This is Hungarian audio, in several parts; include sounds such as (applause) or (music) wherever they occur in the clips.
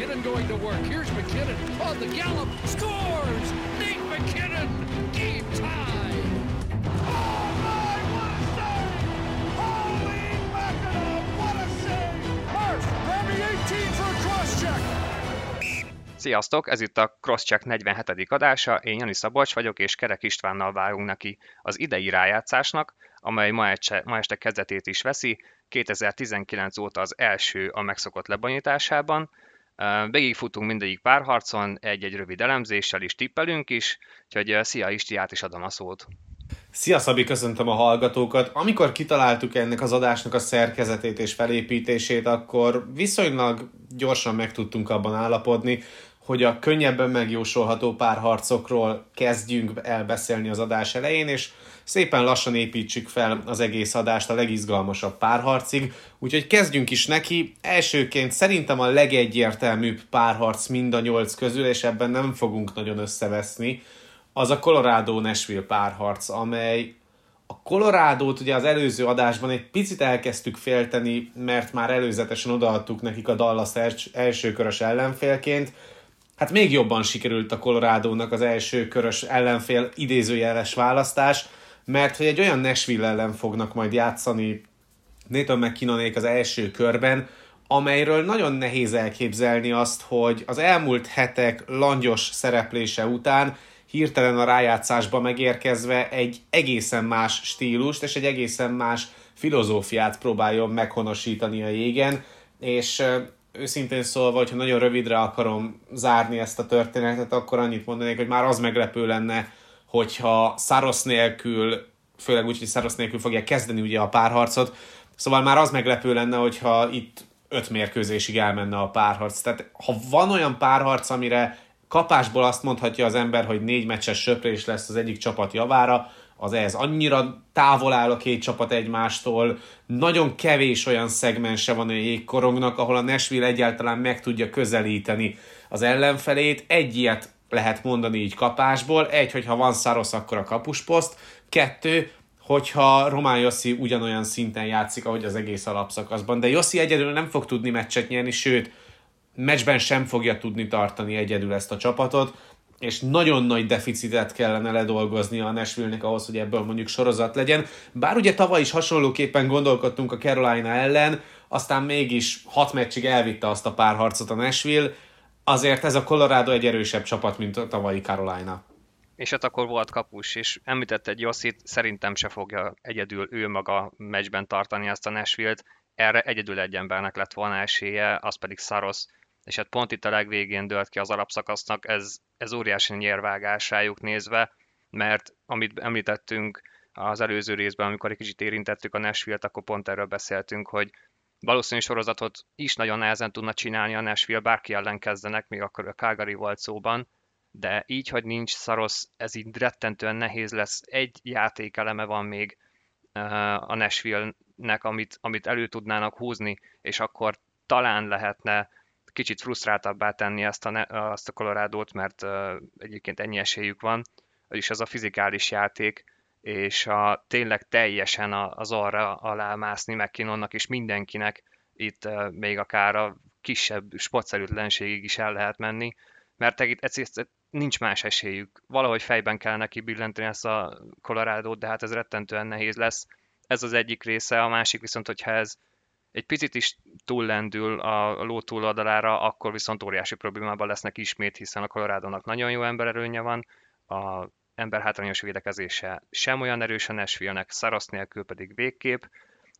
McKinnon going to work. Here's McKinnon on the gallop. Scores! Nate McKinnon! Game tie! Oh my, what a save! Holy mackerel, what a save! Grab me 18 for a cross-check! Sziasztok, ez itt a Crosscheck 47. adása, én Jani Szabolcs vagyok, és Kerek Istvánnal vágunk neki az idei rájátszásnak, amely ma, este, ma este kezdetét is veszi, 2019 óta az első a megszokott lebonyításában. Végigfutunk mindegyik párharcon, egy-egy rövid elemzéssel is tippelünk is, úgyhogy szia Isti, át is adom a szót. Szia Szabi, köszöntöm a hallgatókat. Amikor kitaláltuk ennek az adásnak a szerkezetét és felépítését, akkor viszonylag gyorsan meg tudtunk abban állapodni, hogy a könnyebben megjósolható párharcokról kezdjünk elbeszélni az adás elején, és szépen lassan építsük fel az egész adást a legizgalmasabb párharcig, úgyhogy kezdjünk is neki. Elsőként szerintem a legegyértelműbb párharc mind a nyolc közül, és ebben nem fogunk nagyon összeveszni, az a Colorado-Nashville párharc, amely a Colorado-t ugye az előző adásban egy picit elkezdtük félteni, mert már előzetesen odaadtuk nekik a Dallas elsőkörös ellenfélként, hát még jobban sikerült a Colorado-nak az első körös ellenfél idézőjeles választás, mert hogy egy olyan Nashville ellen fognak majd játszani Nathan McKinnonék az első körben, amelyről nagyon nehéz elképzelni azt, hogy az elmúlt hetek langyos szereplése után hirtelen a rájátszásba megérkezve egy egészen más stílust és egy egészen más filozófiát próbáljon meghonosítani a jégen, és őszintén szólva, hogyha nagyon rövidre akarom zárni ezt a történetet, akkor annyit mondanék, hogy már az meglepő lenne, hogyha Saros nélkül, főleg úgy, hogy Saros nélkül fogja kezdeni ugye a párharcot, szóval már az meglepő lenne, hogyha itt öt mérkőzésig elmenne a párharc. Tehát ha van olyan párharc, amire kapásból azt mondhatja az ember, hogy négy meccses söprés lesz az egyik csapat javára, az ez. Annyira távol áll a két csapat egymástól, nagyon kevés olyan szegmense van a jégkorongnak, ahol a Nashville egyáltalán meg tudja közelíteni az ellenfelét. Egy ilyet lehet mondani így kapásból. Egy, hogyha van Szarosz, akkor a kapusposzt. Kettő, hogyha Román Jossi ugyanolyan szinten játszik, ahogy az egész alapszakaszban. De Jossi egyedül nem fog tudni meccset nyerni, sőt, meccsben sem fogja tudni tartani egyedül ezt a csapatot és nagyon nagy deficitet kellene ledolgozni a nashville ahhoz, hogy ebből mondjuk sorozat legyen. Bár ugye tavaly is hasonlóképpen gondolkodtunk a Carolina ellen, aztán mégis hat meccsig elvitte azt a pár harcot a Nashville, azért ez a Colorado egy erősebb csapat, mint a tavalyi Carolina. És hát akkor volt kapus, és említett egy Jossit, szerintem se fogja egyedül ő maga meccsben tartani ezt a Nashville-t, erre egyedül egy embernek lett volna esélye, az pedig Saros, és hát pont itt a legvégén dőlt ki az alapszakasznak, ez, ez óriási nyervágás rájuk nézve, mert amit említettünk az előző részben, amikor egy kicsit érintettük a Nashville-t, akkor pont erről beszéltünk, hogy valószínű sorozatot is nagyon nehezen tudna csinálni a Nashville, bárki ellen kezdenek, még akkor a Calgary volt szóban, de így, hogy nincs szarosz, ez így rettentően nehéz lesz. Egy játékeleme van még a Nashville-nek, amit, amit elő tudnának húzni, és akkor talán lehetne kicsit frusztráltabbá tenni ezt a, azt a Colorado-t, mert egyébként ennyi esélyük van, és ez a fizikális játék, és a, tényleg teljesen az arra alá mászni McKinnonnak és mindenkinek itt még akár a kisebb sportszerűtlenségig is el lehet menni, mert egyszerűen nincs más esélyük. Valahogy fejben kell neki billenteni ezt a colorado de hát ez rettentően nehéz lesz. Ez az egyik része, a másik viszont, hogyha ez egy picit is túllendül a ló túloldalára, akkor viszont óriási problémában lesznek ismét, hiszen a colorado nagyon jó embererőnye van, a ember hátrányos védekezése sem olyan erős a Nashville-nek, Szarosz nélkül pedig végképp.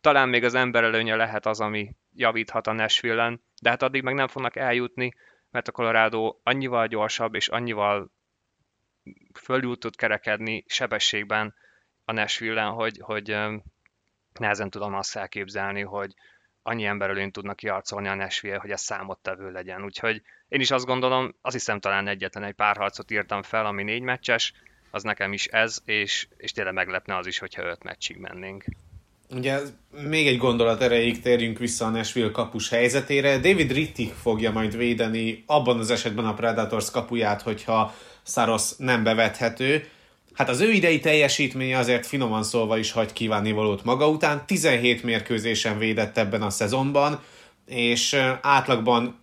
Talán még az emberelőnye lehet az, ami javíthat a Nashville-en, de hát addig meg nem fognak eljutni, mert a Colorado annyival gyorsabb és annyival fölül tud kerekedni sebességben a Nashville-en, hogy, hogy nehezen tudom azt elképzelni, hogy, annyi emberről tudnak kiarcolni a Nashville, hogy ez számottevő legyen. Úgyhogy én is azt gondolom, azt hiszem talán egyetlen egy pár harcot írtam fel, ami négy meccses, az nekem is ez, és, és tényleg meglepne az is, hogyha öt meccsig mennénk. Ugye még egy gondolat erejéig térjünk vissza a Nashville kapus helyzetére. David Rittig fogja majd védeni abban az esetben a Predators kapuját, hogyha Saros nem bevethető. Hát az ő idei teljesítménye azért finoman szólva is hagy kívánni valót maga után. 17 mérkőzésen védett ebben a szezonban, és átlagban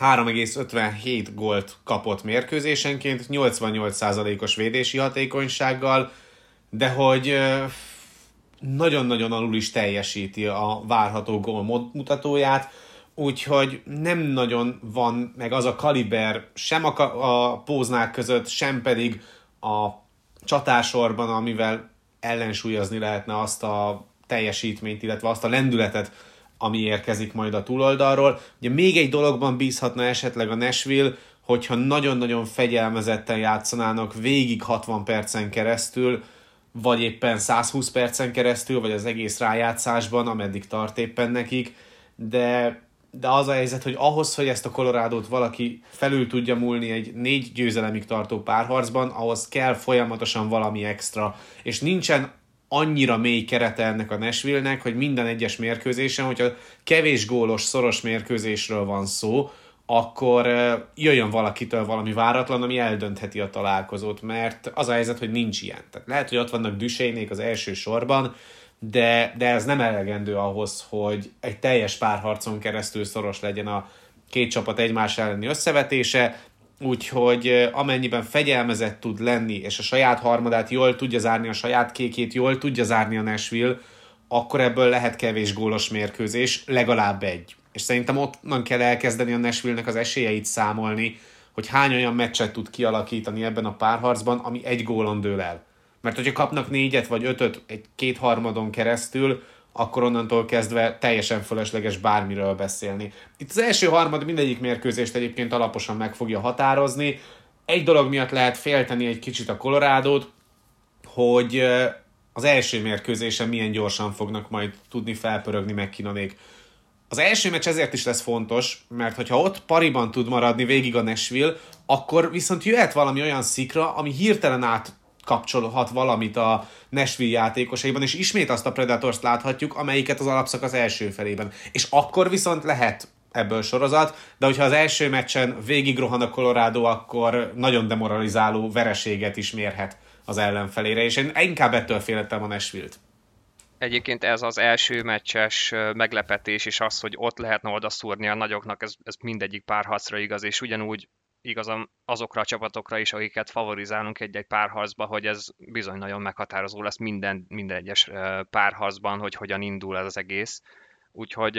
3,57 gólt kapott mérkőzésenként, 88%-os védési hatékonysággal, de hogy nagyon-nagyon alul is teljesíti a várható gól mutatóját, úgyhogy nem nagyon van meg az a kaliber sem a, a póznák között, sem pedig a csatásorban, amivel ellensúlyozni lehetne azt a teljesítményt, illetve azt a lendületet, ami érkezik majd a túloldalról. Ugye még egy dologban bízhatna esetleg a Nashville, hogyha nagyon-nagyon fegyelmezetten játszanának végig 60 percen keresztül, vagy éppen 120 percen keresztül, vagy az egész rájátszásban, ameddig tart éppen nekik, de, de az a helyzet, hogy ahhoz, hogy ezt a Colorado-t valaki felül tudja múlni egy négy győzelemig tartó párharcban, ahhoz kell folyamatosan valami extra, és nincsen annyira mély kerete ennek a Nashville-nek, hogy minden egyes mérkőzésen, hogyha kevés gólos, szoros mérkőzésről van szó, akkor jöjjön valakitől valami váratlan, ami eldöntheti a találkozót, mert az a helyzet, hogy nincs ilyen. Tehát lehet, hogy ott vannak düsénék az első sorban, de, de ez nem elegendő ahhoz, hogy egy teljes párharcon keresztül szoros legyen a két csapat egymás elleni összevetése, úgyhogy amennyiben fegyelmezett tud lenni, és a saját harmadát jól tudja zárni, a saját kékét jól tudja zárni a Nashville, akkor ebből lehet kevés gólos mérkőzés, legalább egy. És szerintem ott kell elkezdeni a Nashville-nek az esélyeit számolni, hogy hány olyan meccset tud kialakítani ebben a párharcban, ami egy gólon dől el. Mert hogyha kapnak négyet vagy ötöt egy kétharmadon keresztül, akkor onnantól kezdve teljesen fölösleges bármiről beszélni. Itt az első harmad mindegyik mérkőzést egyébként alaposan meg fogja határozni. Egy dolog miatt lehet félteni egy kicsit a Colorado-t, hogy az első mérkőzésen milyen gyorsan fognak majd tudni felpörögni McKinnonék. Az első meccs ezért is lesz fontos, mert hogyha ott pariban tud maradni végig a Nashville, akkor viszont jöhet valami olyan szikra, ami hirtelen át kapcsolhat valamit a Nashville játékosaiban, és ismét azt a Predators láthatjuk, amelyiket az alapszak az első felében. És akkor viszont lehet ebből sorozat, de hogyha az első meccsen végig rohan a Colorado, akkor nagyon demoralizáló vereséget is mérhet az ellenfelére, és én inkább ettől féltem a Nashville-t. Egyébként ez az első meccses meglepetés, és az, hogy ott lehetne oda szúrni a nagyoknak, ez, ez mindegyik párharcra igaz, és ugyanúgy igazam azokra a csapatokra is, akiket favorizálunk egy-egy párharcba, hogy ez bizony nagyon meghatározó lesz minden, minden egyes párharcban, hogy hogyan indul ez az egész. Úgyhogy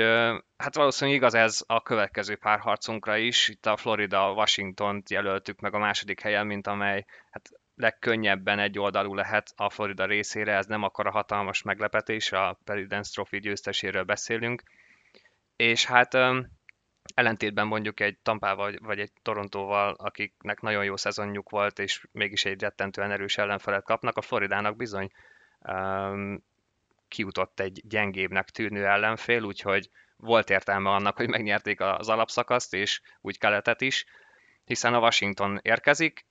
hát valószínűleg igaz ez a következő párharcunkra is. Itt a Florida-Washington-t jelöltük meg a második helyen, mint amely hát legkönnyebben egy oldalú lehet a Florida részére, ez nem akkora hatalmas meglepetés, a President's Trophy győzteséről beszélünk. És hát ellentétben mondjuk egy Tampával vagy egy Torontóval, akiknek nagyon jó szezonjuk volt, és mégis egy rettentően erős ellenfelet kapnak, a Floridának bizony um, kiutott egy gyengébbnek tűnő ellenfél, úgyhogy volt értelme annak, hogy megnyerték az alapszakaszt, és úgy keletet is, hiszen a Washington érkezik.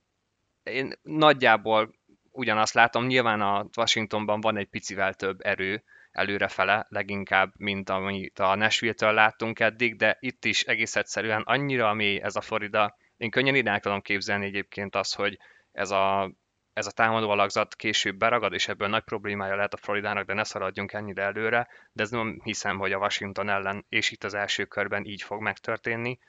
Én nagyjából ugyanazt látom, nyilván a Washingtonban van egy picivel több erő, előrefele leginkább, mint amit a Nashville-től láttunk eddig, de itt is egész egyszerűen annyira mély ez a Florida. Én könnyen ide tudom képzelni egyébként az, hogy ez a, ez a támadó alakzat később beragad, és ebből nagy problémája lehet a Floridának, de ne szaladjunk ennyire előre, de ez nem hiszem, hogy a Washington ellen, és itt az első körben így fog megtörténni.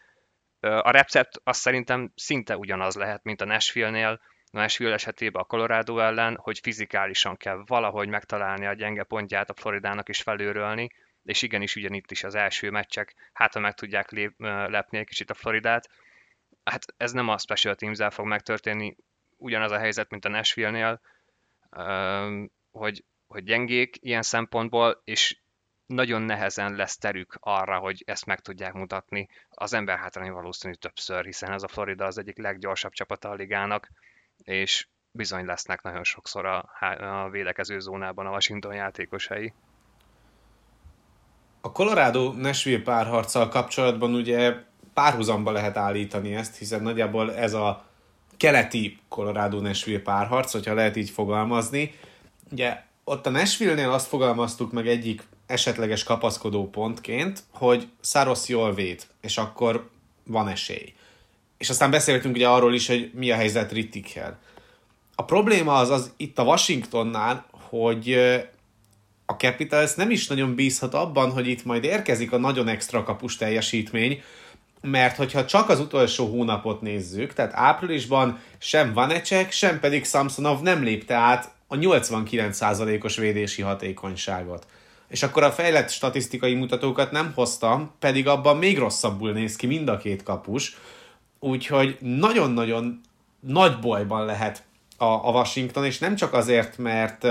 A recept azt szerintem szinte ugyanaz lehet, mint a Nashville-nél, Nashville esetében a Colorado ellen, hogy fizikálisan kell valahogy megtalálni a gyenge pontját a Floridának is felőrölni, és igenis ugyanitt is az első meccsek, hát ha meg tudják lép, lepni egy kicsit a Floridát, hát ez nem a Special teams fog megtörténni, ugyanaz a helyzet, mint a Nashville-nél, hogy, hogy gyengék ilyen szempontból, és nagyon nehezen lesz terük arra, hogy ezt meg tudják mutatni. Az ember hátrány valószínű többször, hiszen ez a Florida az egyik leggyorsabb csapata a ligának, és bizony lesznek nagyon sokszor a, a védekező zónában a Washington játékosai. A Colorado-Nashville párharccal kapcsolatban ugye párhuzamba lehet állítani ezt, hiszen nagyjából ez a keleti Colorado-Nashville párharc, hogyha lehet így fogalmazni. Ugye ott a Nashville-nél azt fogalmaztuk meg egyik esetleges kapaszkodó pontként, hogy Saros jól véd, és akkor van esély. És aztán beszéltünk ugye arról is, hogy mi a helyzet Rittikkel. A probléma az, az itt a Washingtonnál, hogy a Capitals nem is nagyon bízhat abban, hogy itt majd érkezik a nagyon extra kapus teljesítmény, mert hogyha csak az utolsó hónapot nézzük, tehát áprilisban sem Vanecek, sem pedig Samsonov nem lépte át a 89%-os védési hatékonyságot. És akkor a fejlett statisztikai mutatókat nem hoztam, pedig abban még rosszabbul néz ki mind a két kapus, úgyhogy nagyon-nagyon nagy bajban lehet a, a Washington, és nem csak azért, mert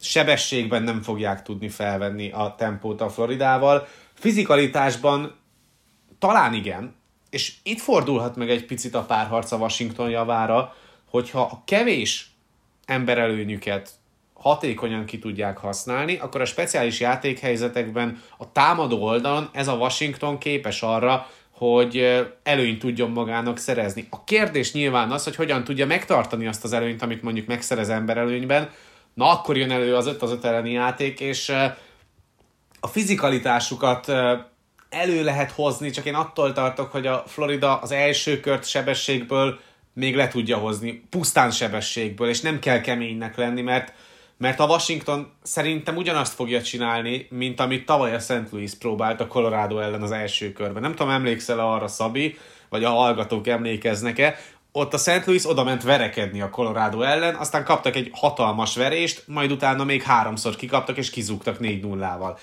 sebességben nem fogják tudni felvenni a tempót a Floridával, fizikalitásban talán igen, és itt fordulhat meg egy picit a párharc a Washington javára, hogyha a kevés emberelőnyüket hatékonyan ki tudják használni, akkor a speciális játékhelyzetekben a támadó oldalon ez a Washington képes arra, hogy előnyt tudjon magának szerezni. A kérdés nyilván az, hogy hogyan tudja megtartani azt az előnyt, amit mondjuk megszerez emberelőnyben, na akkor jön elő az 5 az 5 elleni játék, és a fizikalitásukat elő lehet hozni, csak én attól tartok, hogy a Florida az első kört sebességből még le tudja hozni, pusztán sebességből, és nem kell keménynek lenni, mert mert a Washington szerintem ugyanazt fogja csinálni, mint amit tavaly a St. Louis próbált a Colorado ellen az első körben. Nem tudom, emlékszel arra, Szabi, vagy a hallgatók emlékeznek-e, ott a St. Louis oda ment verekedni a Colorado ellen, aztán kaptak egy hatalmas verést, majd utána még háromszor kikaptak és kizúgtak 4-0-val.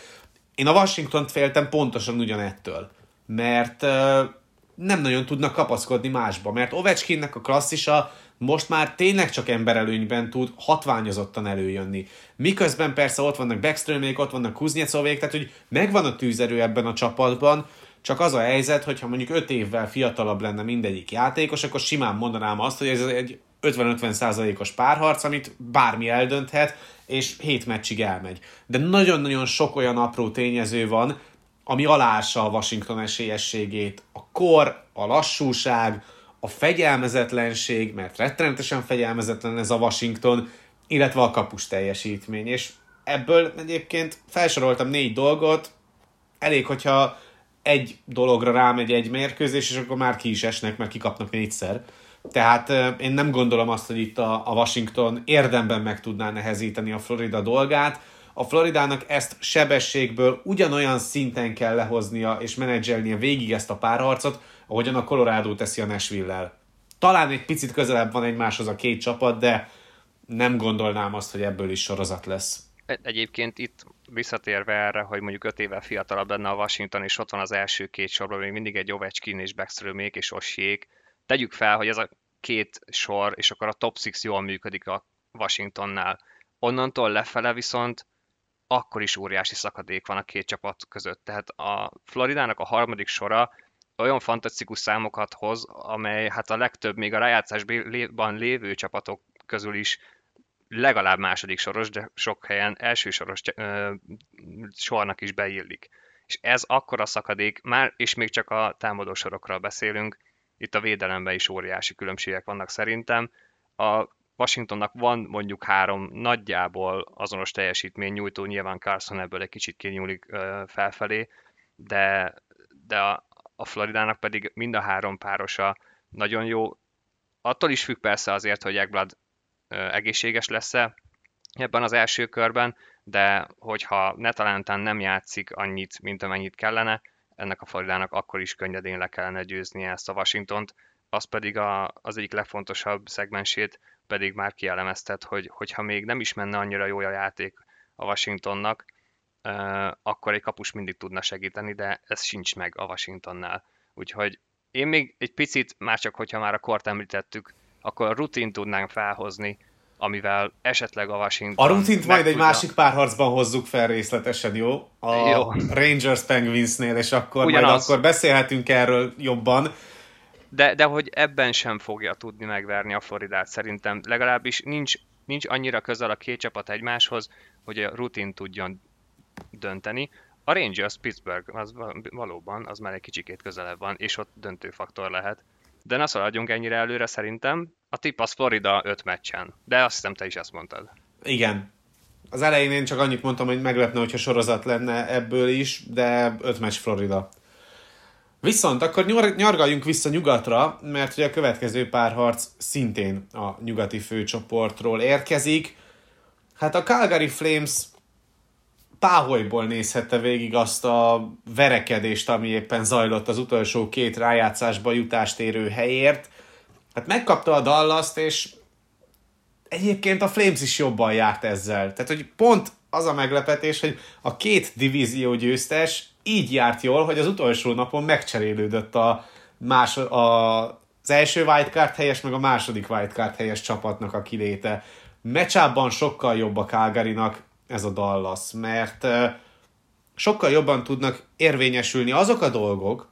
Én a Washington-t féltem pontosan ugyanettől, mert uh, nem nagyon tudnak kapaszkodni másba, mert Ovechkinnek a klasszisa most már tényleg csak emberelőnyben tud hatványozottan előjönni. Miközben persze ott vannak Backströmék, ott vannak Kuznyecóvék, tehát hogy megvan a tűzerő ebben a csapatban, csak az a helyzet, hogyha mondjuk 5 évvel fiatalabb lenne mindegyik játékos, akkor simán mondanám azt, hogy ez egy 50-50 százalékos párharc, amit bármi eldönthet, és hét meccsig elmegy. De nagyon-nagyon sok olyan apró tényező van, ami aláássa a Washington esélyességét. A kor, a lassúság, a fegyelmezetlenség, mert rettenetesen fegyelmezetlen ez a Washington, illetve a kapus teljesítmény. És ebből egyébként felsoroltam négy dolgot, elég, hogyha egy dologra rámegy egy mérkőzés, és akkor már ki is esnek, mert kikapnak négyszer. Tehát én nem gondolom azt, hogy itt a, Washington érdemben meg tudná nehezíteni a Florida dolgát. A Floridának ezt sebességből ugyanolyan szinten kell lehoznia és menedzselnie végig ezt a párharcot, ahogyan a Colorado teszi a Nashville-lel. Talán egy picit közelebb van egymáshoz a két csapat, de nem gondolnám azt, hogy ebből is sorozat lesz. Egyébként itt visszatérve erre, hogy mondjuk 5 évvel fiatalabb lenne a Washington, és ott van az első két sorban, még mindig egy Ovechkin és Backströmék és Ossiék. Tegyük fel, hogy ez a két sor, és akkor a top 6 jól működik a Washingtonnál. Onnantól lefele viszont akkor is óriási szakadék van a két csapat között. Tehát a Floridának a harmadik sora olyan fantasztikus számokat hoz, amely hát a legtöbb, még a rájátszásban lévő csapatok közül is legalább második soros, de sok helyen első soros ö, sornak is beillik. És ez akkora szakadék, már és még csak a támadó sorokról beszélünk, itt a védelemben is óriási különbségek vannak szerintem. A Washingtonnak van mondjuk három nagyjából azonos teljesítmény nyújtó, nyilván Carson ebből egy kicsit kinyúlik felfelé, de, de a, a Floridának pedig mind a három párosa nagyon jó. Attól is függ persze azért, hogy Ekblad egészséges lesz-e ebben az első körben, de hogyha Netalántán nem játszik annyit, mint amennyit kellene, ennek a Floridának akkor is könnyedén le kellene győznie ezt a Washingtont, az pedig a, az egyik legfontosabb szegmensét pedig már kielemeztet, hogy hogyha még nem is menne annyira jó a játék a Washingtonnak, akkor egy kapus mindig tudna segíteni, de ez sincs meg a Washingtonnál. Úgyhogy én még egy picit, már csak hogyha már a kort említettük, akkor a rutin tudnánk felhozni, amivel esetleg a Washington... A rutint majd egy másik párharcban hozzuk fel részletesen, jó? A jó. Rangers Penguinsnél, és akkor Ugyanaz. majd akkor beszélhetünk erről jobban. De, de hogy ebben sem fogja tudni megverni a Floridát szerintem. Legalábbis nincs, nincs annyira közel a két csapat egymáshoz, hogy a rutin tudjon dönteni. A Rangers Pittsburgh az valóban, az már egy kicsikét közelebb van, és ott döntő faktor lehet. De ne szaladjunk ennyire előre szerintem. A tipp az Florida 5 meccsen. De azt hiszem te is ezt mondtad. Igen. Az elején én csak annyit mondtam, hogy meglepne, hogyha sorozat lenne ebből is, de 5 meccs Florida. Viszont akkor nyargaljunk vissza nyugatra, mert ugye a következő párharc szintén a nyugati főcsoportról érkezik. Hát a Calgary Flames páholyból nézhette végig azt a verekedést, ami éppen zajlott az utolsó két rájátszásba jutást érő helyért. Hát megkapta a dallas és egyébként a Flames is jobban járt ezzel. Tehát, hogy pont az a meglepetés, hogy a két divízió győztes így járt jól, hogy az utolsó napon megcserélődött a, más, a, az első wildcard helyes, meg a második wildcard helyes csapatnak a kiléte. Meccsában sokkal jobb a calgary ez a Dallas, mert sokkal jobban tudnak érvényesülni azok a dolgok,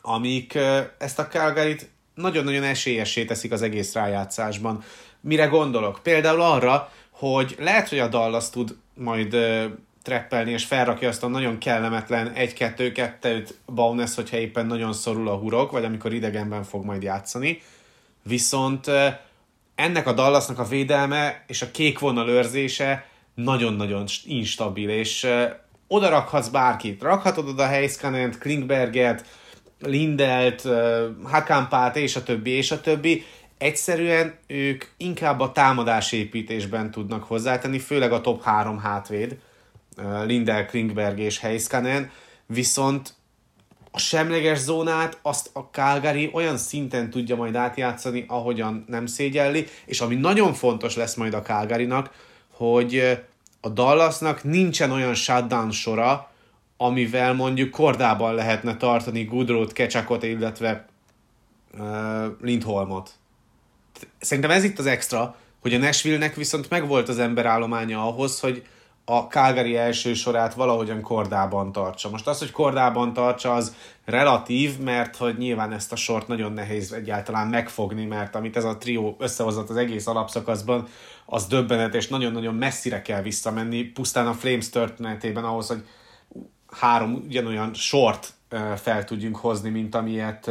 amik ezt a calgary nagyon-nagyon esélyessé teszik az egész rájátszásban. Mire gondolok? Például arra, hogy lehet, hogy a Dallas tud majd treppelni, és felrakja azt a nagyon kellemetlen 1-2-2-t Bowness, hogyha éppen nagyon szorul a hurok, vagy amikor idegenben fog majd játszani. Viszont ennek a Dallasnak a védelme és a kék vonal őrzése nagyon-nagyon instabil, és oda rakhatsz bárkit. Rakhatod oda Heiskanent, Klingberget, Lindelt, Hakampát, és a többi, és a többi. Egyszerűen ők inkább a támadásépítésben tudnak hozzátenni, főleg a top 3 hátvéd Lindel, Klingberg és Heiskanen, viszont a semleges zónát azt a Calgary olyan szinten tudja majd átjátszani, ahogyan nem szégyelli, és ami nagyon fontos lesz majd a calgary hogy a Dallasnak nincsen olyan shutdown sora, amivel mondjuk kordában lehetne tartani Goodrow-t, Kecsakot, illetve uh, Lindholmot. Szerintem ez itt az extra, hogy a Nashville-nek viszont megvolt az emberállománya ahhoz, hogy a Calgary első sorát valahogyan kordában tartsa. Most az, hogy kordában tartsa, az relatív, mert hogy nyilván ezt a sort nagyon nehéz egyáltalán megfogni, mert amit ez a trió összehozott az egész alapszakaszban, az döbbenet, és nagyon-nagyon messzire kell visszamenni, pusztán a Flames történetében ahhoz, hogy három ugyanolyan sort fel tudjunk hozni, mint amilyet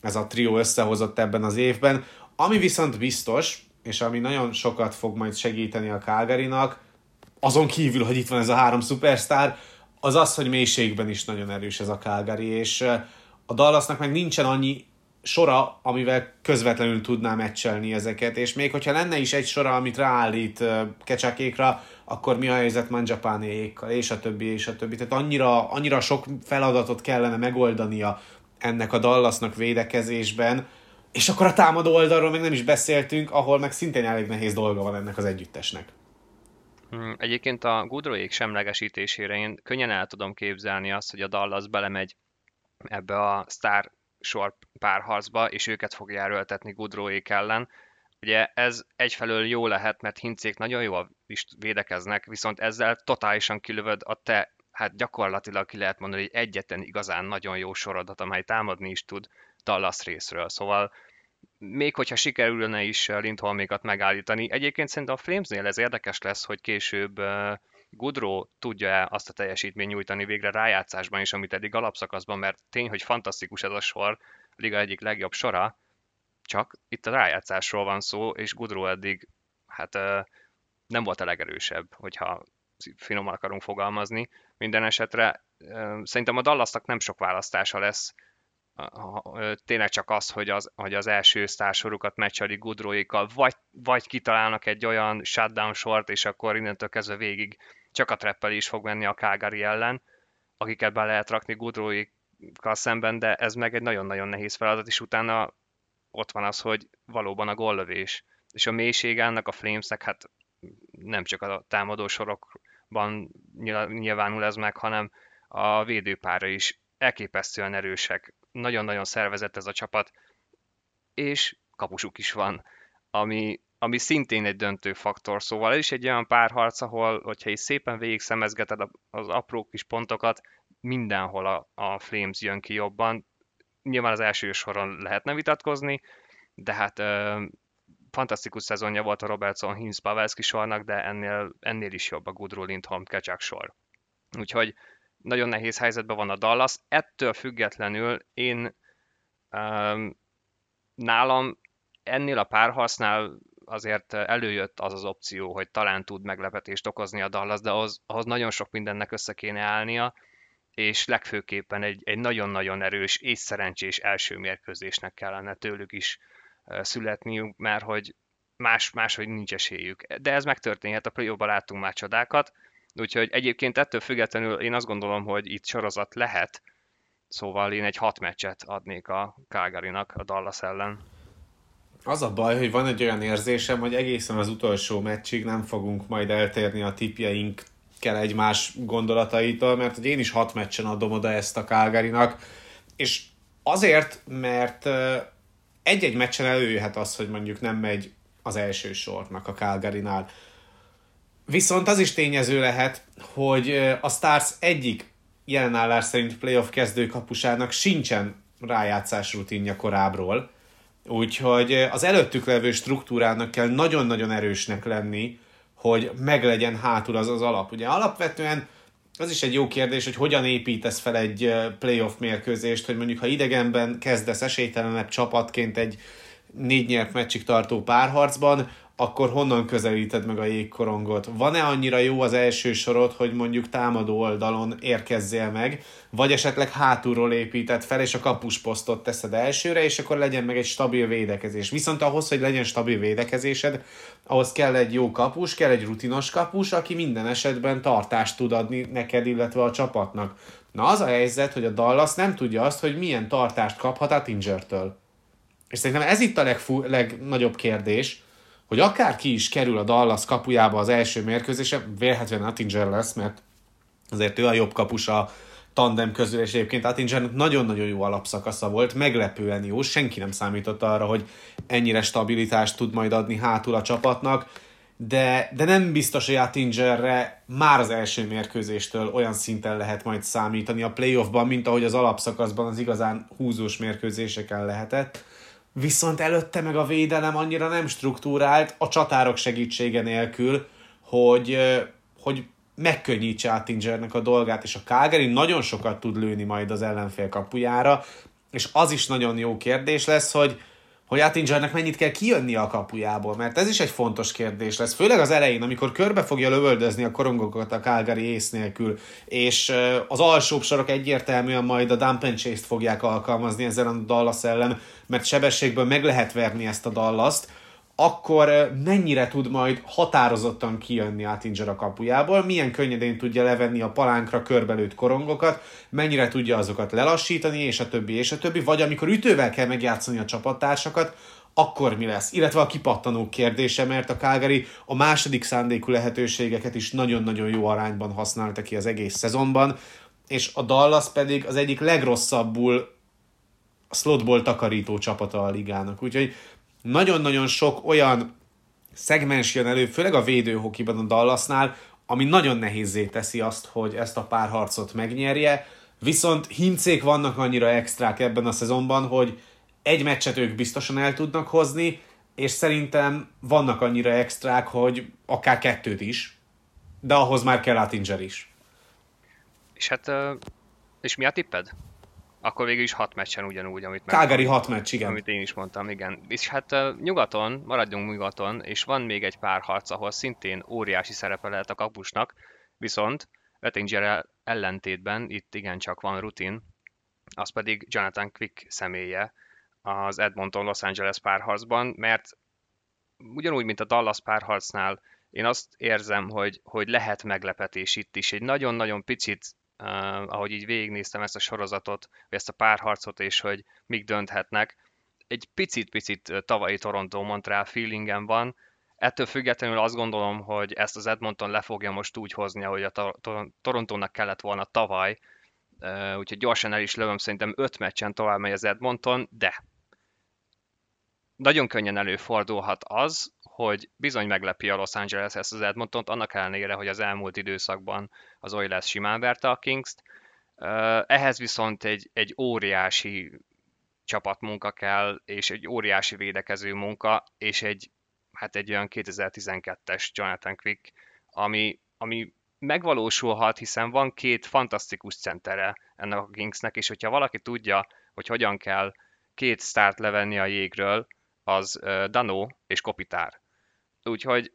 ez a trió összehozott ebben az évben. Ami viszont biztos, és ami nagyon sokat fog majd segíteni a calgary azon kívül, hogy itt van ez a három szupersztár, az az, hogy mélységben is nagyon erős ez a Calgary, és a Dallasnak meg nincsen annyi sora, amivel közvetlenül tudná meccselni ezeket, és még hogyha lenne is egy sora, amit ráállít kecsakékra, akkor mi a helyzet Manjapánéékkal, és a többi, és a többi. Tehát annyira, annyira sok feladatot kellene megoldania ennek a Dallasnak védekezésben, és akkor a támadó oldalról még nem is beszéltünk, ahol meg szintén elég nehéz dolga van ennek az együttesnek. Hmm, egyébként a Goodrow-ék semlegesítésére én könnyen el tudom képzelni azt, hogy a Dallas belemegy ebbe a sztár sor párharcba, és őket fogja erőltetni Goodrow-ék ellen. Ugye ez egyfelől jó lehet, mert hincék nagyon jól is védekeznek, viszont ezzel totálisan kilövöd a te, hát gyakorlatilag ki lehet mondani, hogy egyetlen igazán nagyon jó sorodat, amely támadni is tud Dallas részről. Szóval még hogyha sikerülne is Lindholmékat megállítani. Egyébként szerintem a Flamesnél ez érdekes lesz, hogy később Goodrow tudja azt a teljesítményt nyújtani végre rájátszásban is, amit eddig alapszakaszban, mert tény, hogy fantasztikus ez a sor, a liga egyik legjobb sora, csak itt a rájátszásról van szó, és Goodrow eddig hát nem volt a legerősebb, hogyha finoman akarunk fogalmazni. Minden esetre szerintem a Dallasnak nem sok választása lesz, tényleg csak az, hogy az, hogy az első sztársorukat meccselik Gudróikkal, vagy, vagy kitalálnak egy olyan shutdown sort, és akkor innentől kezdve végig csak a treppel is fog menni a Calgary ellen, akiket be lehet rakni Gudróikkal szemben, de ez meg egy nagyon-nagyon nehéz feladat, és utána ott van az, hogy valóban a gollövés. És a mélység ennek a Flamesnek, hát nem csak a támadó sorokban nyilvánul ez meg, hanem a védőpára is elképesztően erősek nagyon-nagyon szervezett ez a csapat, és kapusuk is van, ami, ami szintén egy döntő faktor, szóval ez is egy olyan párharc, ahol, hogyha is szépen végig szemezgeted az apró kis pontokat, mindenhol a, a Flames jön ki jobban. Nyilván az első soron lehetne vitatkozni, de hát ö, fantasztikus szezonja volt a Robertson Hinz Pavelski sornak, de ennél, ennél is jobb a Gudrú Lindholm Kecsák sor. Úgyhogy nagyon nehéz helyzetben van a Dallas. Ettől függetlenül én um, nálam ennél a párharcnál azért előjött az az opció, hogy talán tud meglepetést okozni a Dallas, de ahhoz, ahhoz nagyon sok mindennek össze kéne állnia, és legfőképpen egy, egy nagyon-nagyon erős és szerencsés első mérkőzésnek kellene tőlük is születniük, mert hogy más, máshogy nincs esélyük. De ez megtörténhet, a play láttunk már csodákat, Úgyhogy egyébként ettől függetlenül én azt gondolom, hogy itt sorozat lehet, szóval én egy hat meccset adnék a Calgary-nak a Dallas ellen. Az a baj, hogy van egy olyan érzésem, hogy egészen az utolsó meccsig nem fogunk majd eltérni a tipjeinkkel egymás gondolataitól, mert hogy én is hat meccsen adom oda ezt a Calgary-nak, és azért, mert egy-egy meccsen előjöhet az, hogy mondjuk nem megy az első sornak a Calgary-nál. Viszont az is tényező lehet, hogy a Stars egyik jelenállás szerint playoff kezdőkapusának sincsen rájátszás rutinja korábbról, úgyhogy az előttük levő struktúrának kell nagyon-nagyon erősnek lenni, hogy meglegyen hátul az az alap. Ugye alapvetően az is egy jó kérdés, hogy hogyan építesz fel egy playoff mérkőzést, hogy mondjuk ha idegenben kezdesz esélytelenebb csapatként egy négy nyert meccsig tartó párharcban, akkor honnan közelíted meg a jégkorongot? Van-e annyira jó az első sorod, hogy mondjuk támadó oldalon érkezzél meg, vagy esetleg hátulról építed fel, és a kapusposztot teszed elsőre, és akkor legyen meg egy stabil védekezés. Viszont ahhoz, hogy legyen stabil védekezésed, ahhoz kell egy jó kapus, kell egy rutinos kapus, aki minden esetben tartást tud adni neked, illetve a csapatnak. Na az a helyzet, hogy a Dallas nem tudja azt, hogy milyen tartást kaphat a Tingertől. És szerintem ez itt a legfú, legnagyobb kérdés, hogy akár ki is kerül a Dallas kapujába az első mérkőzése, vélhetően Attinger lesz, mert azért ő a jobb kapus a tandem közül, és egyébként Attingernek nagyon-nagyon jó alapszakasza volt, meglepően jó, senki nem számított arra, hogy ennyire stabilitást tud majd adni hátul a csapatnak, de, de nem biztos, hogy Attingerre már az első mérkőzéstől olyan szinten lehet majd számítani a playoffban, mint ahogy az alapszakaszban az igazán húzós mérkőzéseken lehetett viszont előtte meg a védelem annyira nem struktúrált a csatárok segítsége nélkül, hogy, hogy megkönnyítse Attingernek a dolgát, és a Calgary nagyon sokat tud lőni majd az ellenfél kapujára, és az is nagyon jó kérdés lesz, hogy, hogy Attingernek mennyit kell kijönni a kapujából, mert ez is egy fontos kérdés lesz, főleg az elején, amikor körbe fogja lövöldözni a korongokat a Calgary ész nélkül, és az alsóbb sorok egyértelműen majd a dump and fogják alkalmazni ezzel a Dallas ellen, mert sebességből meg lehet verni ezt a Dallas-t, akkor mennyire tud majd határozottan kijönni Attinger a kapujából, milyen könnyedén tudja levenni a palánkra körbelőtt korongokat, mennyire tudja azokat lelassítani, és a többi, és a többi, vagy amikor ütővel kell megjátszani a csapattársakat, akkor mi lesz? Illetve a kipattanó kérdése, mert a Calgary a második szándékú lehetőségeket is nagyon-nagyon jó arányban használta ki az egész szezonban, és a Dallas pedig az egyik legrosszabbul slotból takarító csapata a ligának. Úgyhogy nagyon-nagyon sok olyan szegmens jön elő, főleg a védőhokiban a Dallasnál, ami nagyon nehézé teszi azt, hogy ezt a párharcot megnyerje, viszont hincék vannak annyira extrák ebben a szezonban, hogy egy meccset ők biztosan el tudnak hozni, és szerintem vannak annyira extrák, hogy akár kettőt is, de ahhoz már kell Attinger is. És hát, és mi a tipped? Akkor végül is hat meccsen ugyanúgy, amit Calgary hat meccs, igen. Amit én is mondtam, igen. És hát uh, nyugaton, maradjunk nyugaton, és van még egy pár harc, ahol szintén óriási szerepe lehet a kapusnak, viszont Vettinger ellentétben itt igencsak van rutin, az pedig Jonathan Quick személye az Edmonton-Los Angeles párharcban, mert ugyanúgy, mint a Dallas párharcnál, én azt érzem, hogy, hogy lehet meglepetés itt is. Egy nagyon-nagyon picit uh, ahogy így végignéztem ezt a sorozatot, vagy ezt a párharcot, és hogy mik dönthetnek, egy picit-picit tavalyi Toronto-Montreal feelingem van, Ettől függetlenül azt gondolom, hogy ezt az Edmonton le fogja most úgy hozni, ahogy a Torontónak kellett volna tavaly, úgyhogy gyorsan el is lövöm, szerintem öt meccsen tovább megy az Edmonton, de nagyon könnyen előfordulhat az, hogy bizony meglepi a Los Angeles ezt az Edmontont, annak ellenére, hogy az elmúlt időszakban az Oilers simán verte a Kings-t. Ehhez viszont egy, egy óriási csapatmunka kell, és egy óriási védekező munka, és egy, hát egy olyan 2012-es Jonathan Quick, ami, ami megvalósulhat, hiszen van két fantasztikus centere ennek a Kingsnek, és hogyha valaki tudja, hogy hogyan kell két start levenni a jégről, az Dano és Kopitár. Úgyhogy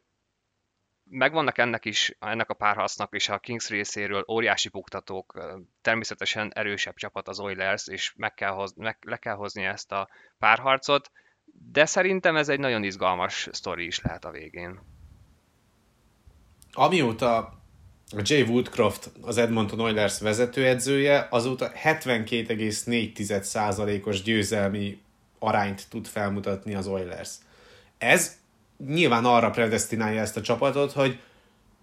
megvannak ennek is, ennek a párharcnak és a Kings részéről óriási buktatók, természetesen erősebb csapat az Oilers, és meg kell hoz, meg, le kell hozni ezt a párharcot, de szerintem ez egy nagyon izgalmas sztori is lehet a végén. Amióta a Jay Woodcroft, az Edmonton Oilers vezetőedzője, azóta 72,4%-os győzelmi arányt tud felmutatni az Oilers. Ez nyilván arra predestinálja ezt a csapatot, hogy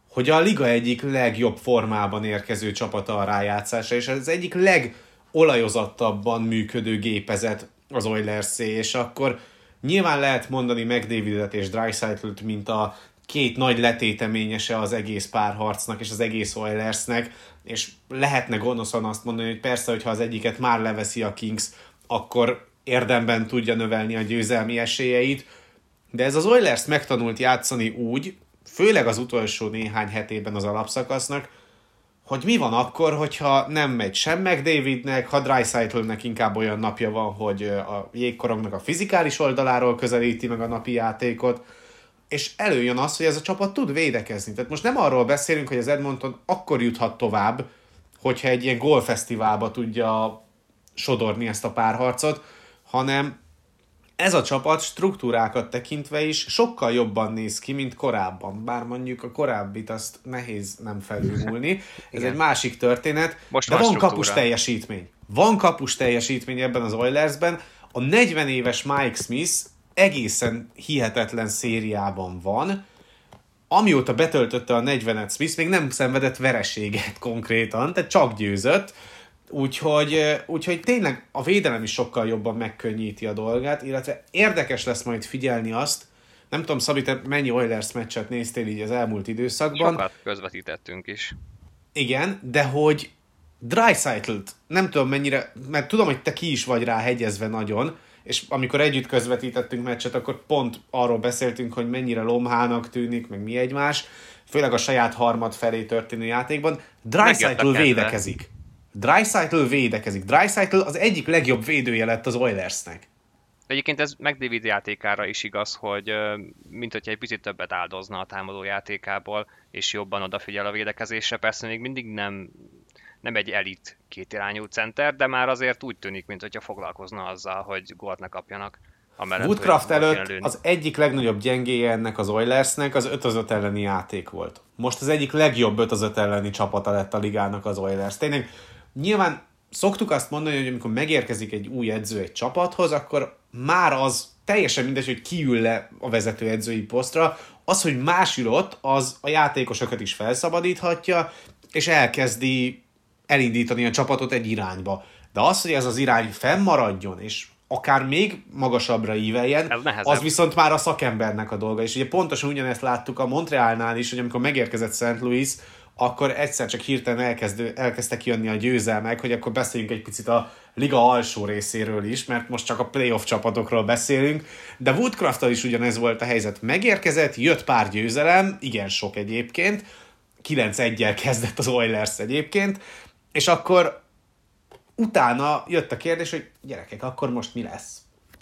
hogy a liga egyik legjobb formában érkező csapata a rájátszása, és az egyik legolajozottabban működő gépezet az oilers és akkor nyilván lehet mondani McDavidet és Dreisaitl-t, mint a két nagy letéteményese az egész párharcnak és az egész Oilersnek, és lehetne gonoszan azt mondani, hogy persze, hogyha az egyiket már leveszi a Kings, akkor érdemben tudja növelni a győzelmi esélyeit, de ez az Oilers megtanult játszani úgy, főleg az utolsó néhány hetében az alapszakasznak, hogy mi van akkor, hogyha nem megy sem meg Davidnek, ha Dreisaitelnek inkább olyan napja van, hogy a jégkorongnak a fizikális oldaláról közelíti meg a napi játékot, és előjön az, hogy ez a csapat tud védekezni. Tehát most nem arról beszélünk, hogy az Edmonton akkor juthat tovább, hogyha egy ilyen golfesztiválba tudja sodorni ezt a párharcot, hanem ez a csapat struktúrákat tekintve is sokkal jobban néz ki, mint korábban. Bár mondjuk a korábbit azt nehéz nem felülmúlni. (laughs) Ez egy másik történet. Most de van struktúra. kapus teljesítmény. Van kapus teljesítmény ebben az Oilersben. A 40 éves Mike Smith egészen hihetetlen szériában van. Amióta betöltötte a 40-et Smith, még nem szenvedett vereséget konkrétan, tehát csak győzött Úgyhogy, úgyhogy tényleg a védelem is sokkal jobban megkönnyíti a dolgát, illetve érdekes lesz majd figyelni azt, nem tudom, Szabi, te mennyi Oilers meccset néztél így az elmúlt időszakban? Sokat közvetítettünk is. Igen, de hogy Dreisaitl-t nem tudom mennyire, mert tudom, hogy te ki is vagy rá hegyezve nagyon, és amikor együtt közvetítettünk meccset, akkor pont arról beszéltünk, hogy mennyire lomhának tűnik, meg mi egymás, főleg a saját harmad felé történő játékban. Dreisaitl védekezik. Dreisaitl védekezik. Dreisaitl az egyik legjobb védője lett az Oilersnek. Egyébként ez McDavid játékára is igaz, hogy mint hogyha egy picit többet áldozna a támadó játékából, és jobban odafigyel a védekezésre. Persze még mindig nem, nem egy elit kétirányú center, de már azért úgy tűnik, mint hogyha foglalkozna azzal, hogy gólt ne kapjanak. Amellett, Woodcraft előtt az egyik legnagyobb gyengéje ennek az Oilersnek az 5 az 5 elleni játék volt. Most az egyik legjobb 5 az 5 elleni csapata lett a ligának az Oilers. Tényleg nyilván szoktuk azt mondani, hogy amikor megérkezik egy új edző egy csapathoz, akkor már az teljesen mindegy, hogy kiül le a vezető edzői posztra, az, hogy más ül ott, az a játékosokat is felszabadíthatja, és elkezdi elindítani a csapatot egy irányba. De az, hogy ez az irány fennmaradjon, és akár még magasabbra íveljen, az viszont már a szakembernek a dolga. És ugye pontosan ugyanezt láttuk a Montrealnál is, hogy amikor megérkezett St. Louis, akkor egyszer csak hirtelen elkezdő, elkezdtek jönni a győzelmek, hogy akkor beszéljünk egy picit a liga alsó részéről is, mert most csak a playoff csapatokról beszélünk, de woodcraft is ugyanez volt a helyzet. Megérkezett, jött pár győzelem, igen sok egyébként, 9-1-jel kezdett az Oilers egyébként, és akkor utána jött a kérdés, hogy gyerekek, akkor most mi lesz?